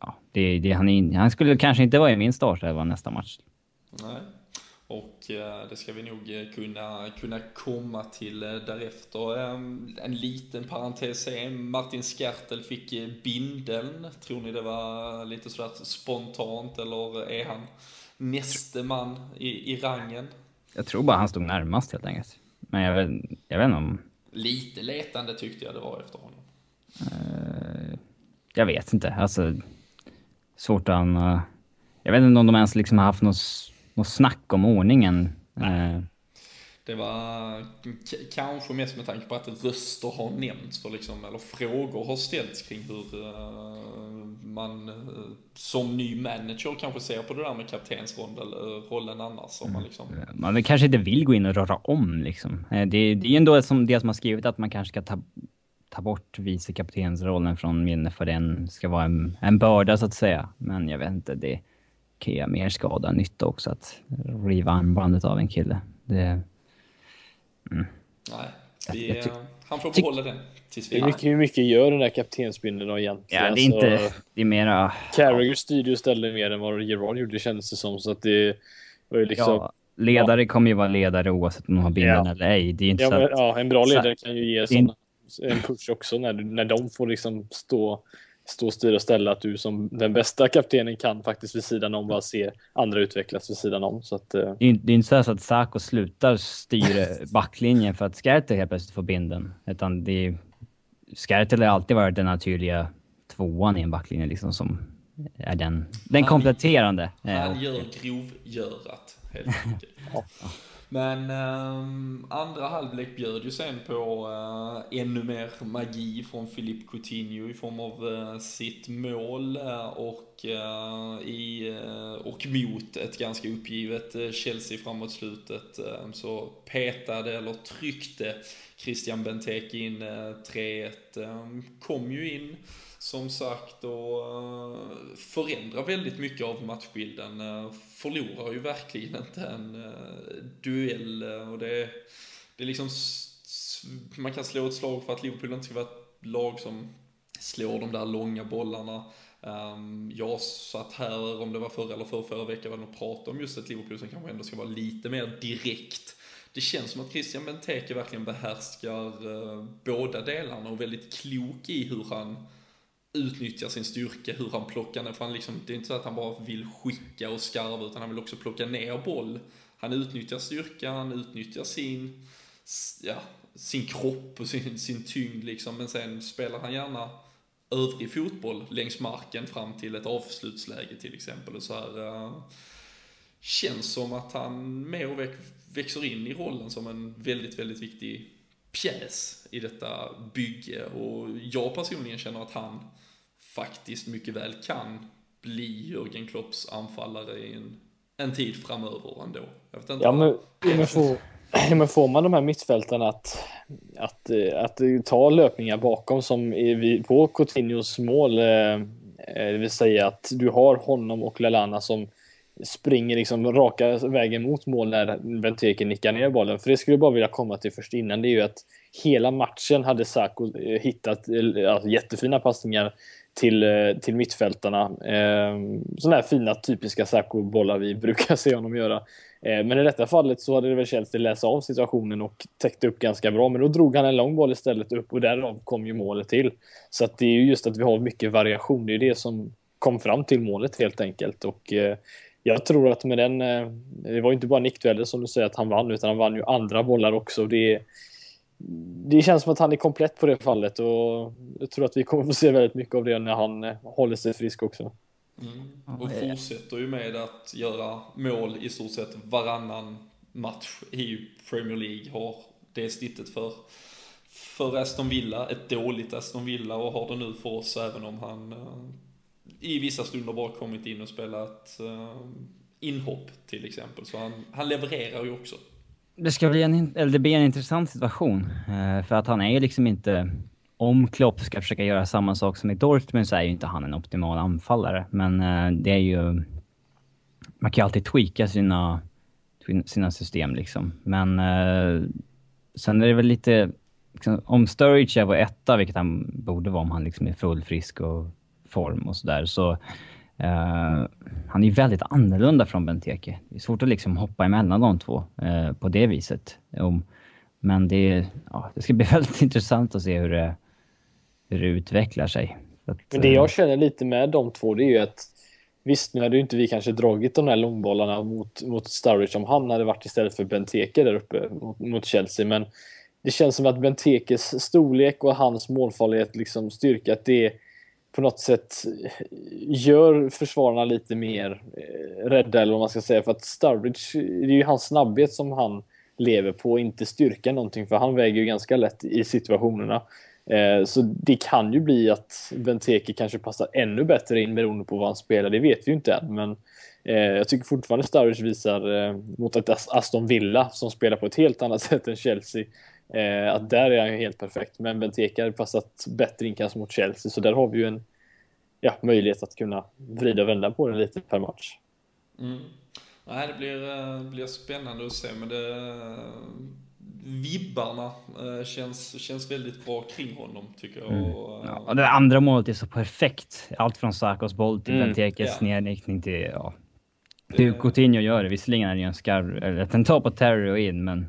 ja, det, det, han, han skulle kanske inte vara i min startelva nästa match. Nej. Och eh, det ska vi nog eh, kunna, kunna komma till eh, därefter. Ehm, en liten parentes är Martin Skertel fick eh, bindeln. Tror ni det var lite sådär spontant eller är han näste man i, i rangen. Jag tror bara han stod närmast helt enkelt. Men jag vet, jag vet inte om... Lite letande tyckte jag det var efter honom. Uh, jag vet inte. Alltså, svårt att... Uh, jag vet inte om de ens liksom har haft något, något snack om ordningen. Uh, det var kanske mest med tanke på att röster har nämnts, för liksom, eller frågor har ställts kring hur uh, man uh, som ny manager kanske ser på det där med kaptensrollen annars. Om man, liksom... man kanske inte vill gå in och röra om liksom. Det, det är ju ändå som det som har skrivit att man kanske ska ta, ta bort vice kaptensrollen från minne för den ska vara en, en börda så att säga. Men jag vet inte, det kan göra mer skada än nytta också att riva armbandet av en kille. Det, Mm. Nej, vi, han får behålla den tills vi... Hur mycket, hur mycket gör den där kaptensbindeln då egentligen? Ja, det är inte... Alltså, det är mera... Carragher styrde ju istället mer än vad Gerard gjorde kändes det som, så att det var ju liksom... Ja, ledare ja. kommer ju vara ledare oavsett om de har bindeln ja. eller ej. Det är inte ja, så att... men, ja, en bra ledare kan ju ge såna, en push också när, när de får liksom stå stå och styra och ställa att du som den bästa kaptenen kan faktiskt vid sidan om bara se andra utvecklas vid sidan om. Så att, uh... det, är, det är inte så att Sako slutar styra backlinjen för att Skertel helt plötsligt får binden. Utan det är, Skertel har alltid varit den naturliga tvåan i en backlinje liksom som är den, den kompletterande. Han gör grovgörat helt enkelt. Men um, andra halvlek bjöd ju sen på uh, ännu mer magi från Philippe Coutinho i form av uh, sitt mål uh, och, i, och mot ett ganska uppgivet Chelsea framåt slutet ehm, så petade eller tryckte Christian Benteke in 3-1. Ehm, kom ju in som sagt och eh, förändrar väldigt mycket av matchbilden. Eh, förlorar ju verkligen inte en eh, duell och det, det är liksom, man kan slå ett slag för att Liverpool inte ska vara ett lag som slår de där långa bollarna. Ehm, jag satt här, om det var förra eller förra, förra veckan, och pratade om just ett Liverpool som kanske ändå ska vara lite mer direkt. Det känns som att Christian Benteke verkligen behärskar båda delarna och väldigt klok i hur han utnyttjar sin styrka, hur han plockar ner, för han liksom, det är inte så att han bara vill skicka och skarva, utan han vill också plocka ner boll. Han utnyttjar styrkan, han utnyttjar sin, ja, sin kropp och sin, sin tyngd liksom, men sen spelar han gärna övrig fotboll längs marken fram till ett avslutsläge till exempel. Och så här, äh, känns som att han mer och växer in i rollen som en väldigt, väldigt viktig pjäs i detta bygge och jag personligen känner att han faktiskt mycket väl kan bli Jörgen Klopps anfallare i en, en tid framöver ändå. Jag vet inte ja, men, men får, men får man de här mittfältarna att, att, att, att ta löpningar bakom som är på Coutinhos mål, eh, det vill säga att du har honom och Lalana som springer liksom raka vägen mot mål när Benteke nickar ner bollen. För det skulle jag bara vilja komma till först innan, det är ju att hela matchen hade Saco hittat alltså, jättefina passningar till, eh, till mittfältarna. Eh, sådana här fina typiska Saco-bollar vi brukar se honom göra. Eh, men i detta fallet så hade det väl Chelsea läsa av situationen och täckte upp ganska bra. Men då drog han en lång boll istället upp och därav kom ju målet till. Så att det är ju just att vi har mycket variation. Det är det som kom fram till målet helt enkelt. Och eh, jag tror att med den, eh, det var ju inte bara nickdueller som du säger att han vann, utan han vann ju andra bollar också. Det, det känns som att han är komplett på det fallet och jag tror att vi kommer få se väldigt mycket av det när han håller sig frisk också. Mm. Och fortsätter ju med att göra mål i stort sett varannan match i Premier League. Har det snittet för, för Aston Villa, ett dåligt Aston Villa och har det nu för oss även om han uh, i vissa stunder bara kommit in och spelat uh, inhopp till exempel. Så han, han levererar ju också. Det ska bli en, eller det blir en intressant situation. Eh, för att han är ju liksom inte om Klopp ska försöka göra samma sak som i Dortmund så är ju inte han en optimal anfallare. Men eh, det är ju... Man kan ju alltid tweaka sina, sina system liksom. Men eh, sen är det väl lite... Liksom, om Sturridge är vår etta, vilket han borde vara om han liksom är full frisk och form och sådär, så... Uh, han är väldigt annorlunda från Benteke. Det är svårt att liksom hoppa emellan de två uh, på det viset. Um, men det, ja, det ska bli väldigt intressant att se hur det, hur det utvecklar sig. Att, Men det jag eh, känner lite med de två det är ju att Visst, nu hade ju inte vi kanske dragit de här långbollarna mot, mot Sturridge om han hade varit istället för Benteke där uppe mot, mot Chelsea, men det känns som att Bentekes storlek och hans målfarlighet, liksom styrka, att det på något sätt gör försvararna lite mer eh, rädda, eller vad man ska säga, för att Sturridge, det är ju hans snabbhet som han lever på, inte styrka någonting, för han väger ju ganska lätt i situationerna. Eh, så det kan ju bli att Benteke kanske passar ännu bättre in beroende på vad han spelar, det vet vi ju inte än. Men eh, jag tycker fortfarande Sturridge visar mot ett Aston Villa som spelar på ett helt annat sätt än Chelsea. Att där är han ju helt perfekt, men Benteke hade passat bättre in kanske mot Chelsea, så där har vi ju en ja, möjlighet att kunna vrida och vända på det lite per match. Mm. Nej, det blir, blir spännande att se, men det vibbarna eh, känns, känns väldigt bra kring honom tycker jag. Mm. Ja, och det andra målet är så perfekt. Allt från Sakos boll till mm. Bentekes yeah. nednickning till, ja. Det... Coutinho gör det. Visserligen är det ju en skarv, eller att den tar på Terry och in, men...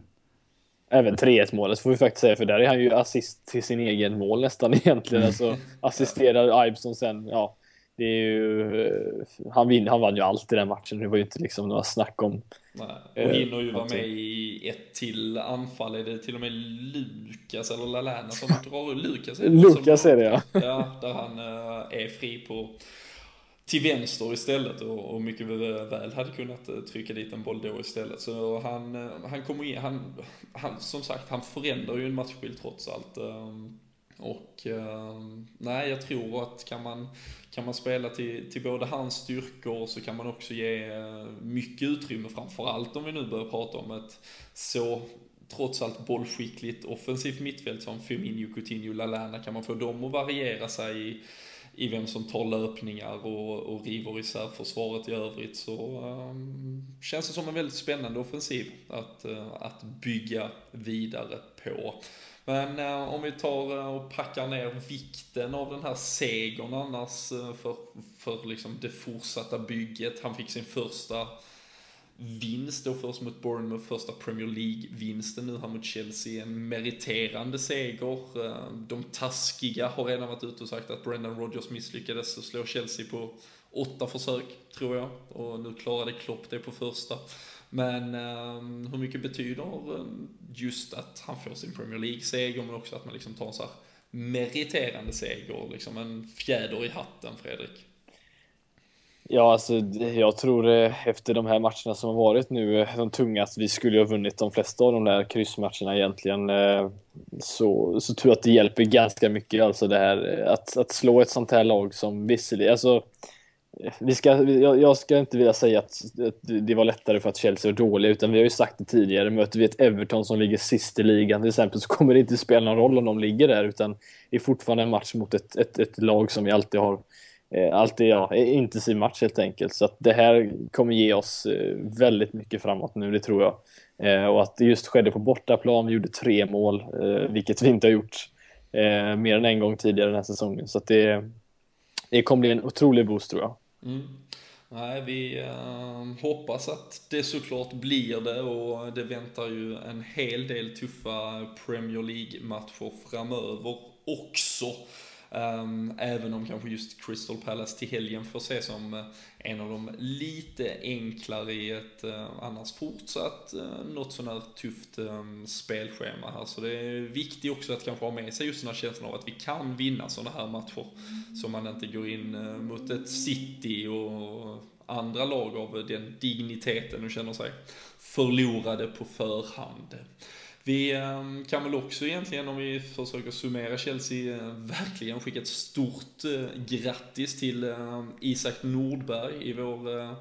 Även 3-1 målet får vi faktiskt säga, för där är han ju assist till sin egen mål nästan egentligen. Mm. Alltså assisterar Ibson sen, ja. Det är ju, eh, han, vin, han vann ju allt i den matchen. Det var ju inte liksom några snack om Nej. Och hinner ju vara med i ett till anfall. Är det till och med Lukas eller Lalana som drar Lukas? Är Lukas är det ja. Ja, där han äh, är fri på till vänster istället och, och mycket väl hade kunnat eh, trycka dit en boll då istället. Så han, eh, han kommer in, han, han, som sagt, han förändrar ju en matchbild trots allt. Ehm, och ehm, nej, jag tror att kan man, kan man spela till, till både hans styrkor så kan man också ge eh, mycket utrymme, framförallt om vi nu börjar prata om ett så trots allt bollskickligt offensivt mittfält som Firmino, Coutinho, Lalana, kan man få dem att variera sig i, i vem som tar löpningar och, och river isär försvaret i övrigt så um, känns det som en väldigt spännande offensiv att, uh, att bygga vidare på. Men uh, om vi tar uh, och packar ner vikten av den här segern annars för, för liksom det fortsatta bygget. Han fick sin första vinst då först mot Bournemouth, första Premier League-vinsten nu här mot Chelsea. En meriterande seger. Eh, de taskiga har redan varit ute och sagt att Brendan Rodgers misslyckades och slå Chelsea på åtta försök, tror jag. Och nu klarade Klopp det på första. Men um, hur mycket betyder eh, just att han får sin Premier League-seger, men också att man liksom tar en så här meriterande seger, liksom en fjäder i hatten, Fredrik? Ja, alltså jag tror eh, efter de här matcherna som har varit nu, eh, de tunga, att vi skulle ha vunnit de flesta av de där kryssmatcherna egentligen. Eh, så, så tror jag att det hjälper ganska mycket, alltså det här att, att slå ett sånt här lag som visserligen, alltså vi ska, jag, jag ska inte vilja säga att, att det var lättare för att Chelsea var dåliga, utan vi har ju sagt det tidigare. Möter vi ett Everton som ligger sist i ligan till exempel så kommer det inte spela någon roll om de ligger där, utan det är fortfarande en match mot ett, ett, ett lag som vi alltid har alltid ja, intensiv match helt enkelt. Så att det här kommer ge oss eh, väldigt mycket framåt nu, det tror jag. Eh, och att det just skedde på bortaplan, vi gjorde tre mål, eh, vilket vi inte har gjort eh, mer än en gång tidigare den här säsongen. Så att det, det kommer bli en otrolig boost tror jag. Mm. Nej, vi äh, hoppas att det såklart blir det och det väntar ju en hel del tuffa Premier League-matcher framöver också. Um, även om kanske just Crystal Palace till helgen får ses som eh, en av de lite enklare i ett uh, annars fortsatt uh, något sånär tufft um, spelschema här. Så det är viktigt också att kanske ha med sig just den här känslan av att vi kan vinna sådana här matcher. Så man inte går in uh, mot ett City och andra lag av den digniteten och känner sig förlorade på förhand. Vi ehm, kan väl också egentligen, om vi försöker summera Chelsea, eh, verkligen skicka ett stort eh, grattis till ehm, Isak Nordberg i vår eh,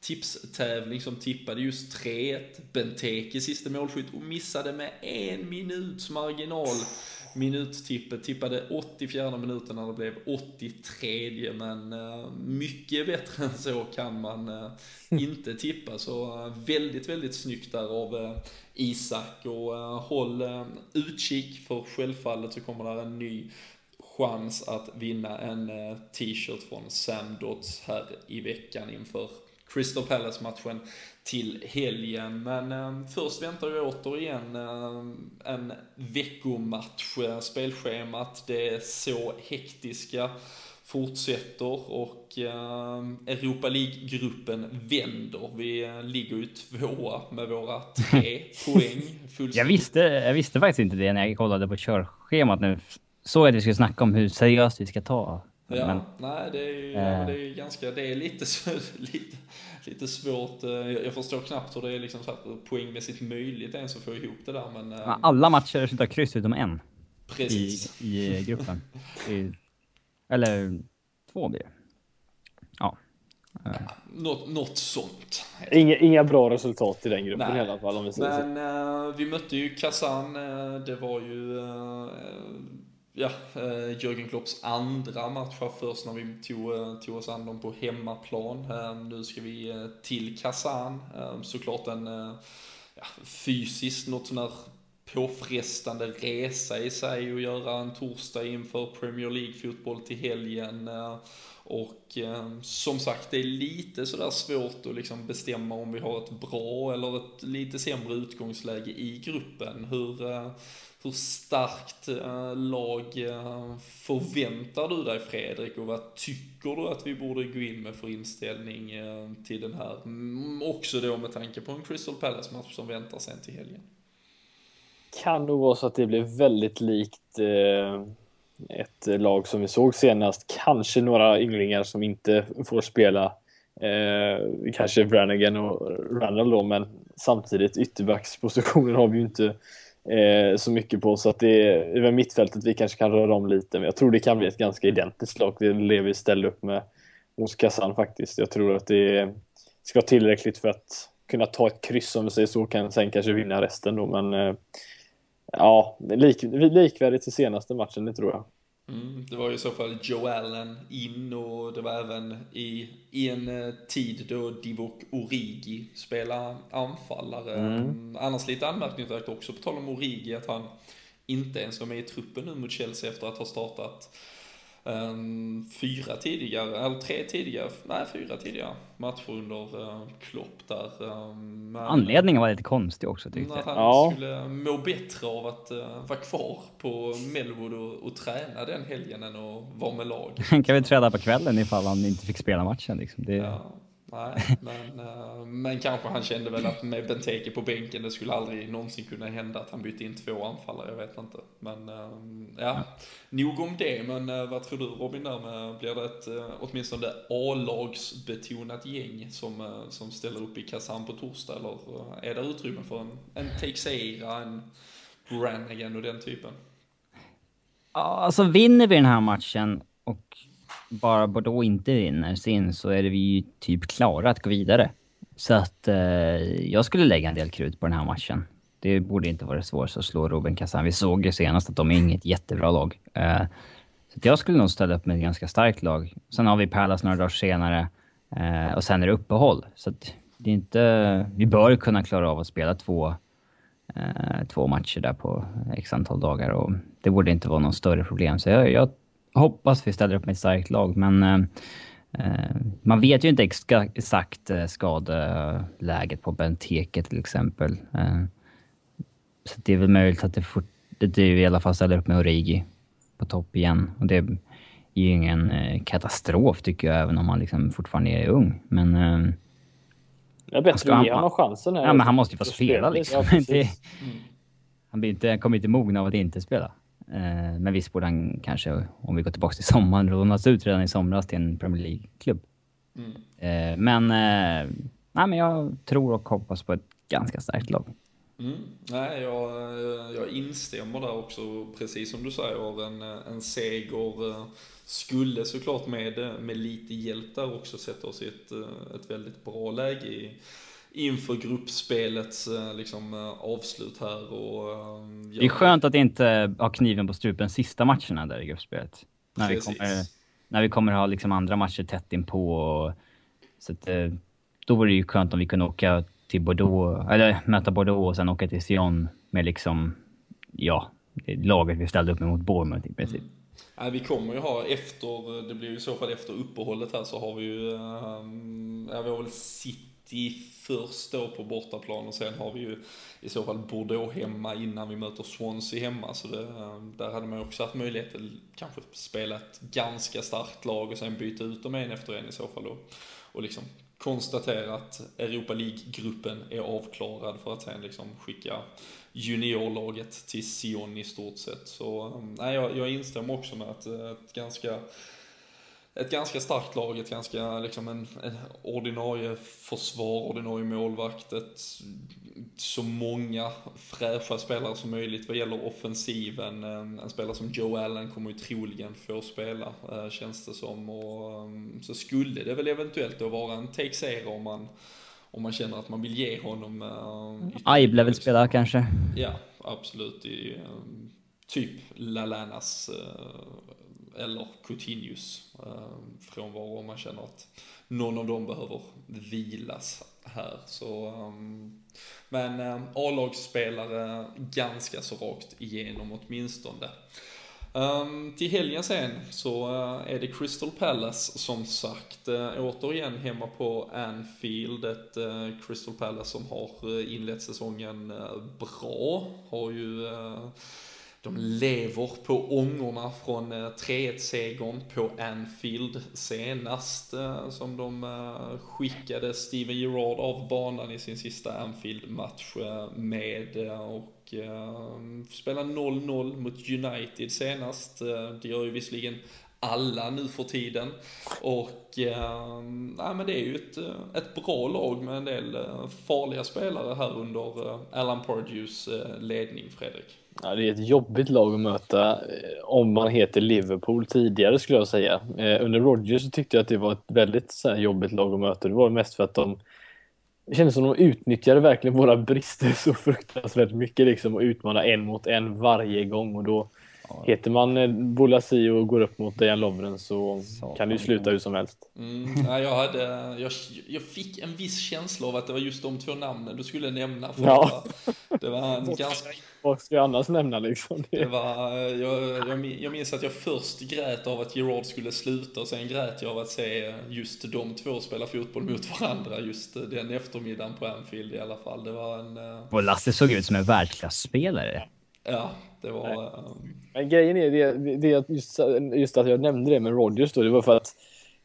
tipstävling som tippade just 3-1. Benteke sista målskytt och missade med en minuts marginal minuttippet. Tippade 84 minuten när det blev 83 men mycket bättre än så kan man inte tippa. Så väldigt, väldigt snyggt där av Isak och eh, håll eh, utkik för självfallet så kommer där en ny chans att vinna en eh, t-shirt från Sam Dots här i veckan inför Crystal Palace-matchen till helgen. Men eh, först väntar ju återigen eh, en veckomatch. Spelschemat, det är så hektiska fortsätter och eh, Europa League-gruppen vänder. Vi eh, ligger ju tvåa med våra tre poäng. Jag visste, jag visste faktiskt inte det när jag kollade på körschemat nu. Såg att vi skulle snacka om hur seriöst vi ska ta Ja, men, nej det är ju äh, ja, det är ganska, det är lite, lite, lite svårt. Eh, jag förstår knappt hur det är liksom så här poängmässigt möjligt ens att få ihop det där men... Eh, alla matcher slutar kryss utom en. Precis. I, i gruppen. Eller två blir det. Ja. Något, något sånt. Inga, inga bra resultat i den gruppen Nej, i alla fall om vi säger Men så. Uh, vi mötte ju Kazan, uh, det var ju uh, ja, eh, Jörgen Klopps andra match först när vi tog, eh, tog oss an dem på hemmaplan. Eh, nu ska vi till Kazan. Såklart en ja, fysiskt något sån här påfrestande resa i sig att göra en torsdag inför Premier League-fotboll till helgen. Eh, och eh, som sagt, det är lite sådär svårt att liksom bestämma om vi har ett bra eller ett lite sämre utgångsläge i gruppen. Hur, eh, hur starkt lag förväntar du dig Fredrik och vad tycker du att vi borde gå in med för inställning till den här? Mm, också då med tanke på en Crystal Palace-match som väntar sen till helgen. Kan nog vara så att det blir väldigt likt eh, ett lag som vi såg senast. Kanske några ynglingar som inte får spela. Eh, kanske Brannigan och Randall då, men samtidigt ytterbackspositionen har vi ju inte eh, så mycket på. Så att det är över mittfältet vi kanske kan röra om lite. Men jag tror det kan bli ett ganska identiskt lag. Det är det vi ställer upp med hos Kazan faktiskt. Jag tror att det ska vara tillräckligt för att kunna ta ett kryss om vi säger så. Kan sen kanske vinna resten då. Men eh, ja, lik, likvärdigt till senaste matchen, det tror jag. Mm, det var ju i så fall Joe Allen in och det var även i, i en eh, tid då Divock Origi spelade anfallare. Mm. Annars lite anmärkningsvärt också, på tal om Origi, att han inte ens var med i truppen nu mot Chelsea efter att ha startat fyra tidigare, eller tre tidigare, nej fyra tidigare matcher under uh, Klopp där. Um, men, Anledningen var lite konstig också tyckte jag. Att han ja. skulle må bättre av att uh, vara kvar på Melwood och, och träna den helgen än att vara med lag. Han kan väl träda på kvällen ifall han inte fick spela matchen liksom. Det... Ja. Nej, men, eh, men kanske han kände väl att med Benteke på bänken, det skulle aldrig någonsin kunna hända att han bytte in två anfallare, jag vet inte. Men eh, ja, nog om det. Men eh, vad tror du Robin där med, blir det ett åtminstone A-lagsbetonat gäng som, som ställer upp i Kazan på torsdag? Eller är det utrymme för en, en Teixeira, en Brannigan och den typen? Ja, alltså vinner vi den här matchen och bara Bordeaux inte vinner sin så är vi ju typ klara att gå vidare. Så att eh, jag skulle lägga en del krut på den här matchen. Det borde inte vara svårt att slå Ruben Kazan. Vi såg ju senast att de är inget jättebra lag. Eh, så jag skulle nog ställa upp med ett ganska starkt lag. Sen har vi Palace några dagar senare eh, och sen är det uppehåll. Så det är inte... Vi bör kunna klara av att spela två, eh, två matcher där på x antal dagar och det borde inte vara något större problem. Så jag, jag hoppas vi ställer upp med ett starkt lag, men eh, eh man vet ju inte exakt eh, skadeläget på Benteke till exempel. Eh, så det är väl möjligt att det, fort, det i alla fall ställer upp med Origi på topp igen. Och det är ju ingen eh, katastrof tycker jag, även om han liksom fortfarande är ung. Men... Eh, det är bättre att ge honom chansen. Här. Ja, men han måste ju få spela liksom. Ja, det, mm. Han blir inte, kommer inte mogna av att inte spela. Eh, men visst borde han kanske, om vi går tillbaka till sommaren, lånas ut redan i somras till en Premier League-klubb. Mm. Eh, men, eh, nej, men jag tror och hoppas på ett ganska starkt lag. Mm. Nej, jag, jag instämmer där också, precis som du säger. En, en seger skulle såklart med, med lite hjälp där också sätta oss i ett, ett väldigt bra läge i, inför gruppspelets eh, liksom, avslut här. Och, ja. Det är skönt att inte ha kniven på strupen sista matcherna där i gruppspelet. När vi kommer, när vi kommer ha liksom andra matcher tätt inpå. Och, så att, då vore det ju skönt om vi kunde åka till Bordeaux, eller möta Bordeaux och sen åka till Sion med liksom, ja, laget vi ställde upp med mot Bournemouth i princip. Mm. Nej, vi kommer ju ha efter, det blir ju i så fall efter uppehållet här så har vi ju, ja vi har väl City först då på bortaplan och sen har vi ju i så fall Bordeaux hemma innan vi möter Swansea hemma. Så det, eh, där hade man också haft möjlighet att kanske spela ett ganska starkt lag och sen byta ut dem en efter en i så fall då. och liksom konstatera att Europa League-gruppen är avklarad för att sen liksom skicka juniorlaget till Sion i stort sett. Så eh, nej, jag, jag instämmer också med att eh, ett ganska ett ganska starkt lag, ett ganska liksom en, en ordinarie försvar, ordinarie målvakt, ett, så många fräscha spelare som möjligt vad gäller offensiven. En, en spelare som Joe Allen kommer ju troligen få spela, äh, känns det som. Och, um, så skulle det väl eventuellt då vara en take om man, om man känner att man vill ge honom... Äh, Aib lär väl spela kanske? Ja, absolut. I, um, typ Lalanas uh, eller Coutinhos eh, frånvaro om man känner att någon av dem behöver vilas här. Så, um, men eh, A-lagsspelare ganska så rakt igenom åtminstone. Um, till helgen sen så uh, är det Crystal Palace som sagt. Uh, återigen hemma på Anfield. Ett uh, Crystal Palace som har inlett säsongen bra. Har ju de lever på ångorna från eh, 3-1-segern på Anfield senast, eh, som de eh, skickade Steven Gerrard av banan i sin sista Anfield-match med. Och spelade 0-0 mot United senast. Det gör ju visserligen alla nu för tiden. Och eh, nej, men det är ju ett, eh, ett bra lag med en del eh, farliga spelare här under eh, Alan Pardews ledning, Fredrik. Ja, det är ett jobbigt lag att möta om man heter Liverpool tidigare skulle jag säga. Under Rodgers så tyckte jag att det var ett väldigt så här, jobbigt lag att möta. Det var mest för att de det kändes som de utnyttjade verkligen våra brister så fruktansvärt mycket liksom och utmanade en mot en varje gång och då Heter man eh, Bolasi och går upp mot Dejan Lovren så, så kan det ju sluta hur som helst. Mm, ja, jag, hade, jag, jag fick en viss känsla av att det var just de två namnen du skulle nämna. För ja. Det var en ganska... Vad ska jag annars nämna liksom? Det var, jag, jag, jag minns att jag först grät av att Gerard skulle sluta och sen grät jag av att se just de två spela fotboll mot varandra just den eftermiddagen på Anfield i alla fall. Det var en... Eh, och Lasse såg ut som en världsklasspelare. Ja, det var... Men grejen är det, det just, just att jag nämnde det med Rodgers då, det var för att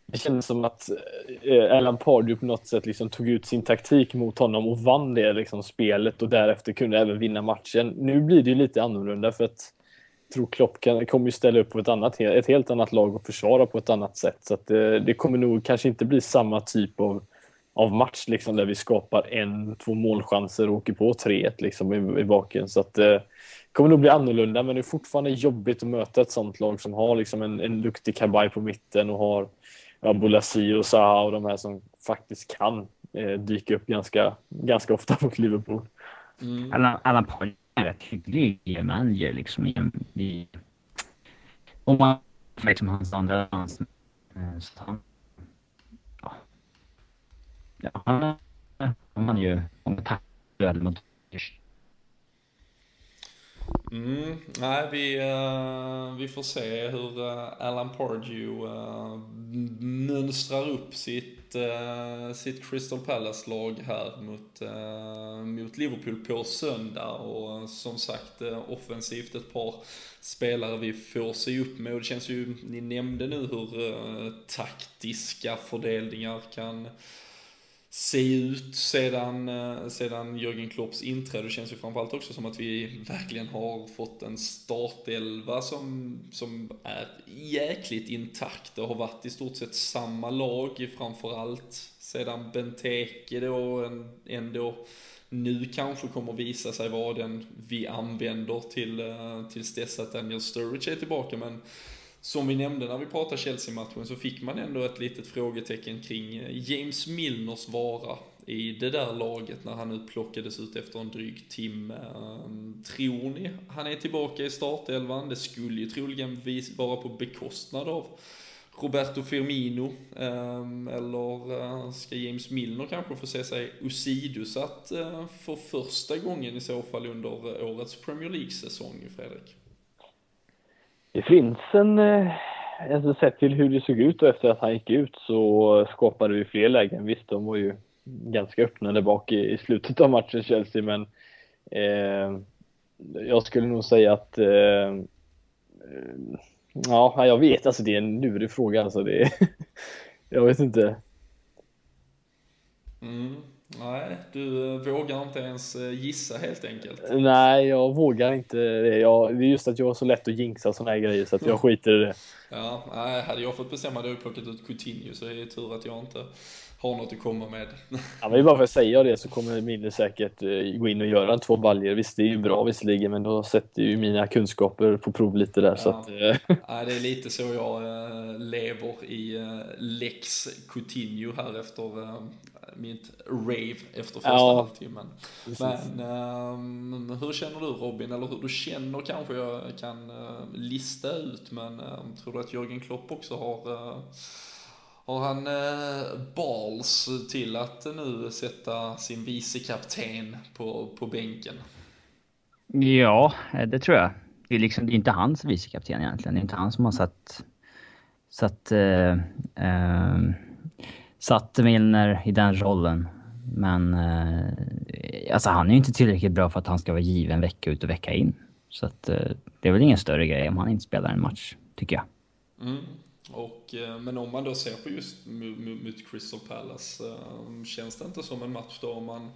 det kändes som att eh, Alan Pardew på något sätt liksom tog ut sin taktik mot honom och vann det liksom spelet och därefter kunde även vinna matchen. Nu blir det ju lite annorlunda för att jag tror Klopp kan, kommer ju ställa upp på ett, annat, ett helt annat lag och försvara på ett annat sätt. Så att det, eh, det kommer nog kanske inte bli samma typ av, av match liksom där vi skapar en, två målchanser och åker på 3-1 liksom i, i baken. Så att eh, kommer nog bli annorlunda, men det är fortfarande jobbigt att möta ett sånt lag som har liksom en, en duktig kabaj på mitten och har ja, Bolasi och Zaha och de här som faktiskt kan eh, dyka upp ganska, ganska ofta mot Liverpool. Mm. Allan Paul är rätt hygglig manager liksom i, i om man liksom hans andra hans, eh, så han, ja, ja han, han ju många tackar mot Mm, nej, vi, uh, vi får se hur uh, Alan Pardew uh, mönstrar upp sitt, uh, sitt Crystal Palace-lag här mot, mot Liverpool på söndag. Och som sagt, offensivt ett par spelare vi får se upp med. Och det känns ju, ni nämnde nu hur taktiska fördelningar kan se ut sedan, eh, sedan Jörgen Klopps inträde. Det känns ju framförallt också som att vi verkligen har fått en startelva som, som är jäkligt intakt. Det har varit i stort sett samma lag framförallt sedan Benteke då ändå nu kanske kommer visa sig vara den vi använder till, eh, tills dess att Daniel Sturridge är tillbaka. Men som vi nämnde när vi pratade Chelsea-matchen så fick man ändå ett litet frågetecken kring eh, James Milners vara i det där laget när han nu plockades ut efter en dryg timme. Ehm, tror ni han är tillbaka i startelvan? Det skulle ju troligen vara på bekostnad av Roberto Firmino. Ehm, eller eh, ska James Milner kanske få se sig osidosatt eh, för första gången i så fall under årets Premier League-säsong, Fredrik? Det finns en, eh, alltså sett till hur det såg ut och efter att han gick ut så skapade vi fler lägen. Visst, de var ju ganska öppna där bak i, i slutet av matchen Chelsea, men eh, jag skulle nog säga att eh, eh Ja, jag vet alltså det är en lurig fråga alltså. Det jag vet inte. Mm. Nej, du eh, vågar inte ens eh, gissa helt enkelt. Nej, jag vågar inte det. Jag, det är just att jag har så lätt att jinxa sådana här grejer så att jag skiter i det. Ja, nej, hade jag fått bestämma hade jag plockat ut Coutinho så det är tur att jag inte har något att komma med. Ja, men bara för att säga det så kommer Mille säkert eh, gå in och göra två baljer. Visst, det är ju bra visserligen, men då sätter ju mina kunskaper på prov lite där. Ja. Så att, ja, det är lite så jag lever i Lex Coutinho här efter mitt rave efter första ja, halvtimmen. Men um, hur känner du Robin, eller hur du känner kanske jag kan uh, lista ut, men um, tror du att Jörgen Klopp också har uh, har han uh, balls till att nu sätta sin vice kapten på, på bänken? Ja, det tror jag. Det är liksom det är inte hans vice kapten egentligen. Det är inte han som har satt, satt uh, uh, satte Milner i den rollen. Men eh, alltså han är ju inte tillräckligt bra för att han ska vara given vecka ut och vecka in. Så att, eh, det är väl ingen större grej om han inte spelar en match, tycker jag. Mm. Och, eh, men om man då ser på just mot Crystal Palace, eh, känns det inte som en match då om man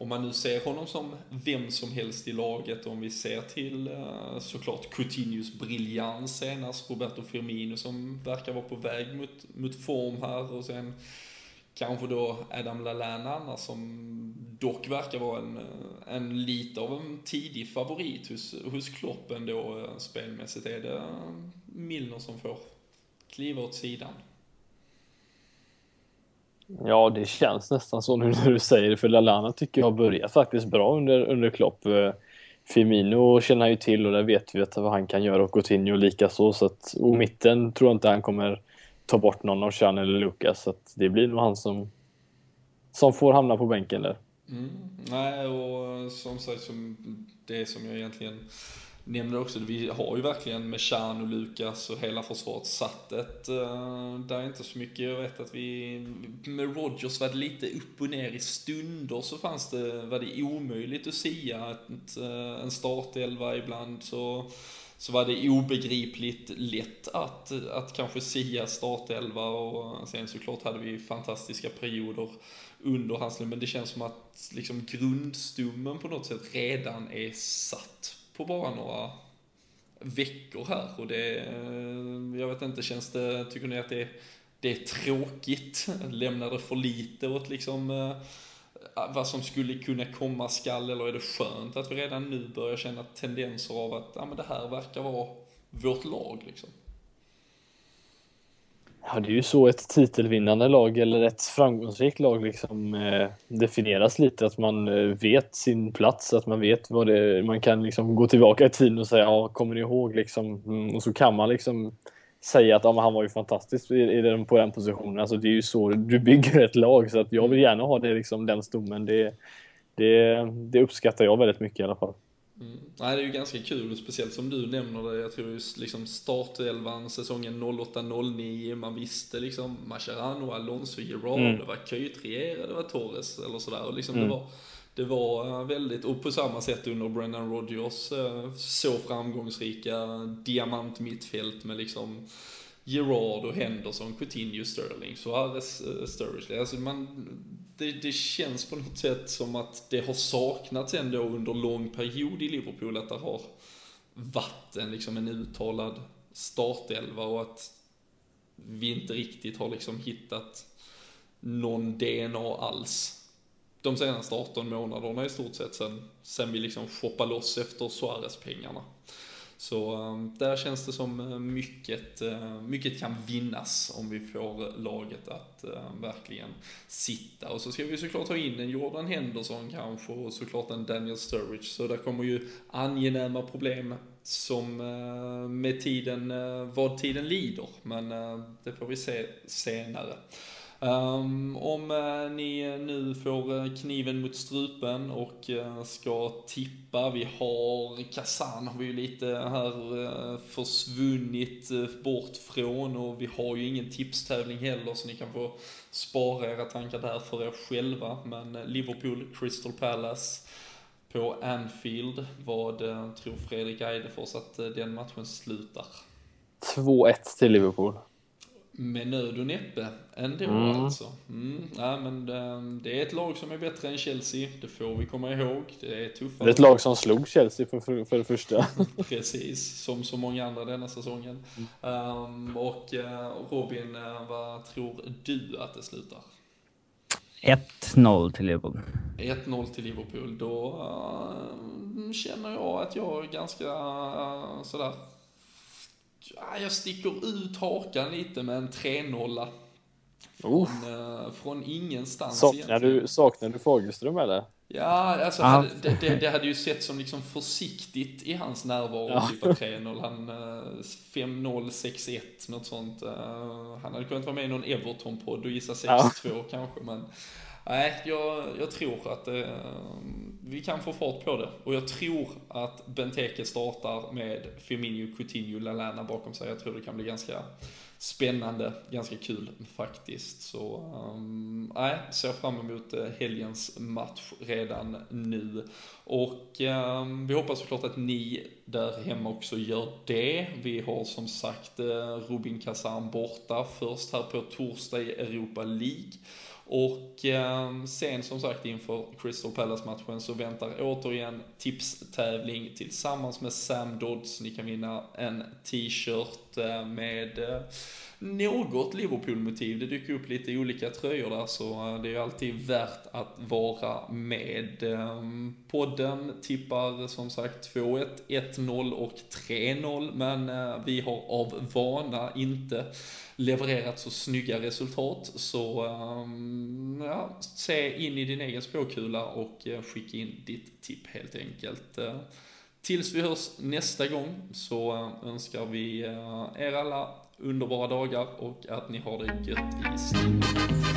om man nu ser honom som vem som helst i laget, om vi ser till eh, såklart Coutinhos briljans senast, Roberto Firmino som verkar vara på väg mot, mot form här och sen kanske då Adam Lallana annars som dock verkar vara en, eh, en lite av en tidig favorit hos, hos Klopp ändå eh, spelmässigt. Är det Milner som får kliva åt sidan? Ja, det känns nästan så nu när du säger det, för Lalana tycker jag har börjat faktiskt bra under, under Klopp. Eh, Firmino känner han ju till och där vet vi att vad han kan göra och Coutinho likaså. Så att, och mitten tror jag inte han kommer ta bort någon av Chan eller Lucas. Så att det blir nog han som, som får hamna på bänken där. Mm, nej, och som sagt, som det som jag egentligen nämner också, vi har ju verkligen med Chan och Lukas och hela försvaret satt ett, eh, där är inte så mycket, jag vet att vi, med Rogers var det lite upp och ner i stunder så fanns det, var det omöjligt att sia att eh, en startelva ibland. Så så var det obegripligt lätt att, att kanske sia startelva och sen såklart hade vi fantastiska perioder under hans men det känns som att liksom grundstummen på något sätt redan är satt på bara några veckor här och det, eh, jag vet inte, känns det, tycker ni att det, det är tråkigt? Lämnar det för lite åt liksom eh, vad som skulle kunna komma skall eller är det skönt att vi redan nu börjar känna tendenser av att ja, men det här verkar vara vårt lag liksom? Ja, det är ju så ett titelvinnande lag eller ett framgångsrikt lag liksom eh, definieras lite. Att man eh, vet sin plats, att man vet vad det är. Man kan liksom gå tillbaka i tiden och säga ja, kommer ni ihåg liksom? Mm, och så kan man liksom säga att ja, han var ju fantastisk i, i den, på den positionen. Alltså, det är ju så du bygger ett lag så att jag vill gärna ha det, liksom, den stommen. Det, det, det uppskattar jag väldigt mycket i alla fall. Mm. Nej, det är ju ganska kul, speciellt som du nämner det. Jag tror just liksom startelvan säsongen 08-09, man visste liksom Mascherano, Alonso, Gerard, mm. det var Köjtrier, det var Torres eller sådär. Och liksom mm. det var det var eh, väldigt, och på samma sätt under Brennan Rodgers eh, så framgångsrika diamantmittfält med liksom Gerard och Henderson, Coutinho, Sterling, Suarez, eh, Sturridge. Alltså man, det, det, känns på något sätt som att det har saknats ändå under lång period i Liverpool att det har varit en, liksom en uttalad startelva och att vi inte riktigt har liksom hittat någon DNA alls de senaste 18 månaderna i stort sett sen, sen vi liksom shoppade loss efter Suarez-pengarna. Så um, där känns det som eh, mycket, eh, mycket kan vinnas om vi får laget att eh, verkligen sitta. Och så ska vi såklart ha in en Jordan Henderson kanske och såklart en Daniel Sturridge. Så där kommer ju angenäma problem som med tiden, vad tiden lider. Men det får vi se senare. Um, om uh, ni nu får eh, kniven mot strupen och uh, ska tippa, vi har Kazan har vi ju lite här försvunnit bort från och vi har ju ingen tipstävling heller så ni kan få spara era tankar där för er själva. Men Liverpool, Crystal Palace på Anfield, vad tror Fredrik Eidefors att den matchen slutar? 2-1 till Liverpool med nöd och näppe ändå mm. alltså. Mm, ja, men det, ehm, det, är ett lag som är bättre än Chelsea, det får vi komma ihåg. Det är tuffare. Det är ett lag som slog Chelsea för, för, för det första. Precis, som så många andra denna säsongen. Mm. Um, och uh, Robin, uh, vad tror du att det slutar? 1-0 till Liverpool. 1-0 till Liverpool. Då uh, känner jag att jag är ganska uh, sådär jag sticker ut hakan lite med en 3-0. Från, uh. från ingenstans saknar Du, saknar du Fagerström eller? Ja, alltså hade, det, det, det, hade ju sett som liksom försiktigt i hans närvaro ja. typ 3-0. Han 5-0, 6-1, något sånt. Uh, han hade kunnat vara med i någon Everton-podd och gissa 6-2 ja. kanske, men Nej, jag, jag tror att eh, vi kan få fart på det. Och jag tror att Benteke startar med Firmino, Coutinho, Lallana bakom sig. Jag tror det kan bli ganska spännande, ganska kul faktiskt. Så um, nej, ser fram emot eh, helgens match redan nu. Och um, vi hoppas såklart att ni där hemma också gör det. Vi har som sagt eh, uh, Rubin Kazan borta först här på torsdag i Europa League. Och eh, sen som sagt inför Crystal Palace-matchen så väntar återigen tipstävling tillsammans med Sam Dodds. Ni kan vinna en t-shirt eh, med eh, något Liverpool-motiv. Det dyker upp lite olika tröjor där så eh, det är ju alltid värt att vara med. Ehm, podden tippar som sagt 2-1, 1-0 och 3-0 men eh, vi har av vana inte levererat så snygga resultat. Så ehm, ja, se in i din egen spåkula och eh, skicka in ditt tipp helt enkelt. Tills vi hörs nästa gång så önskar vi er alla underbara dagar och att ni har det gött i studion.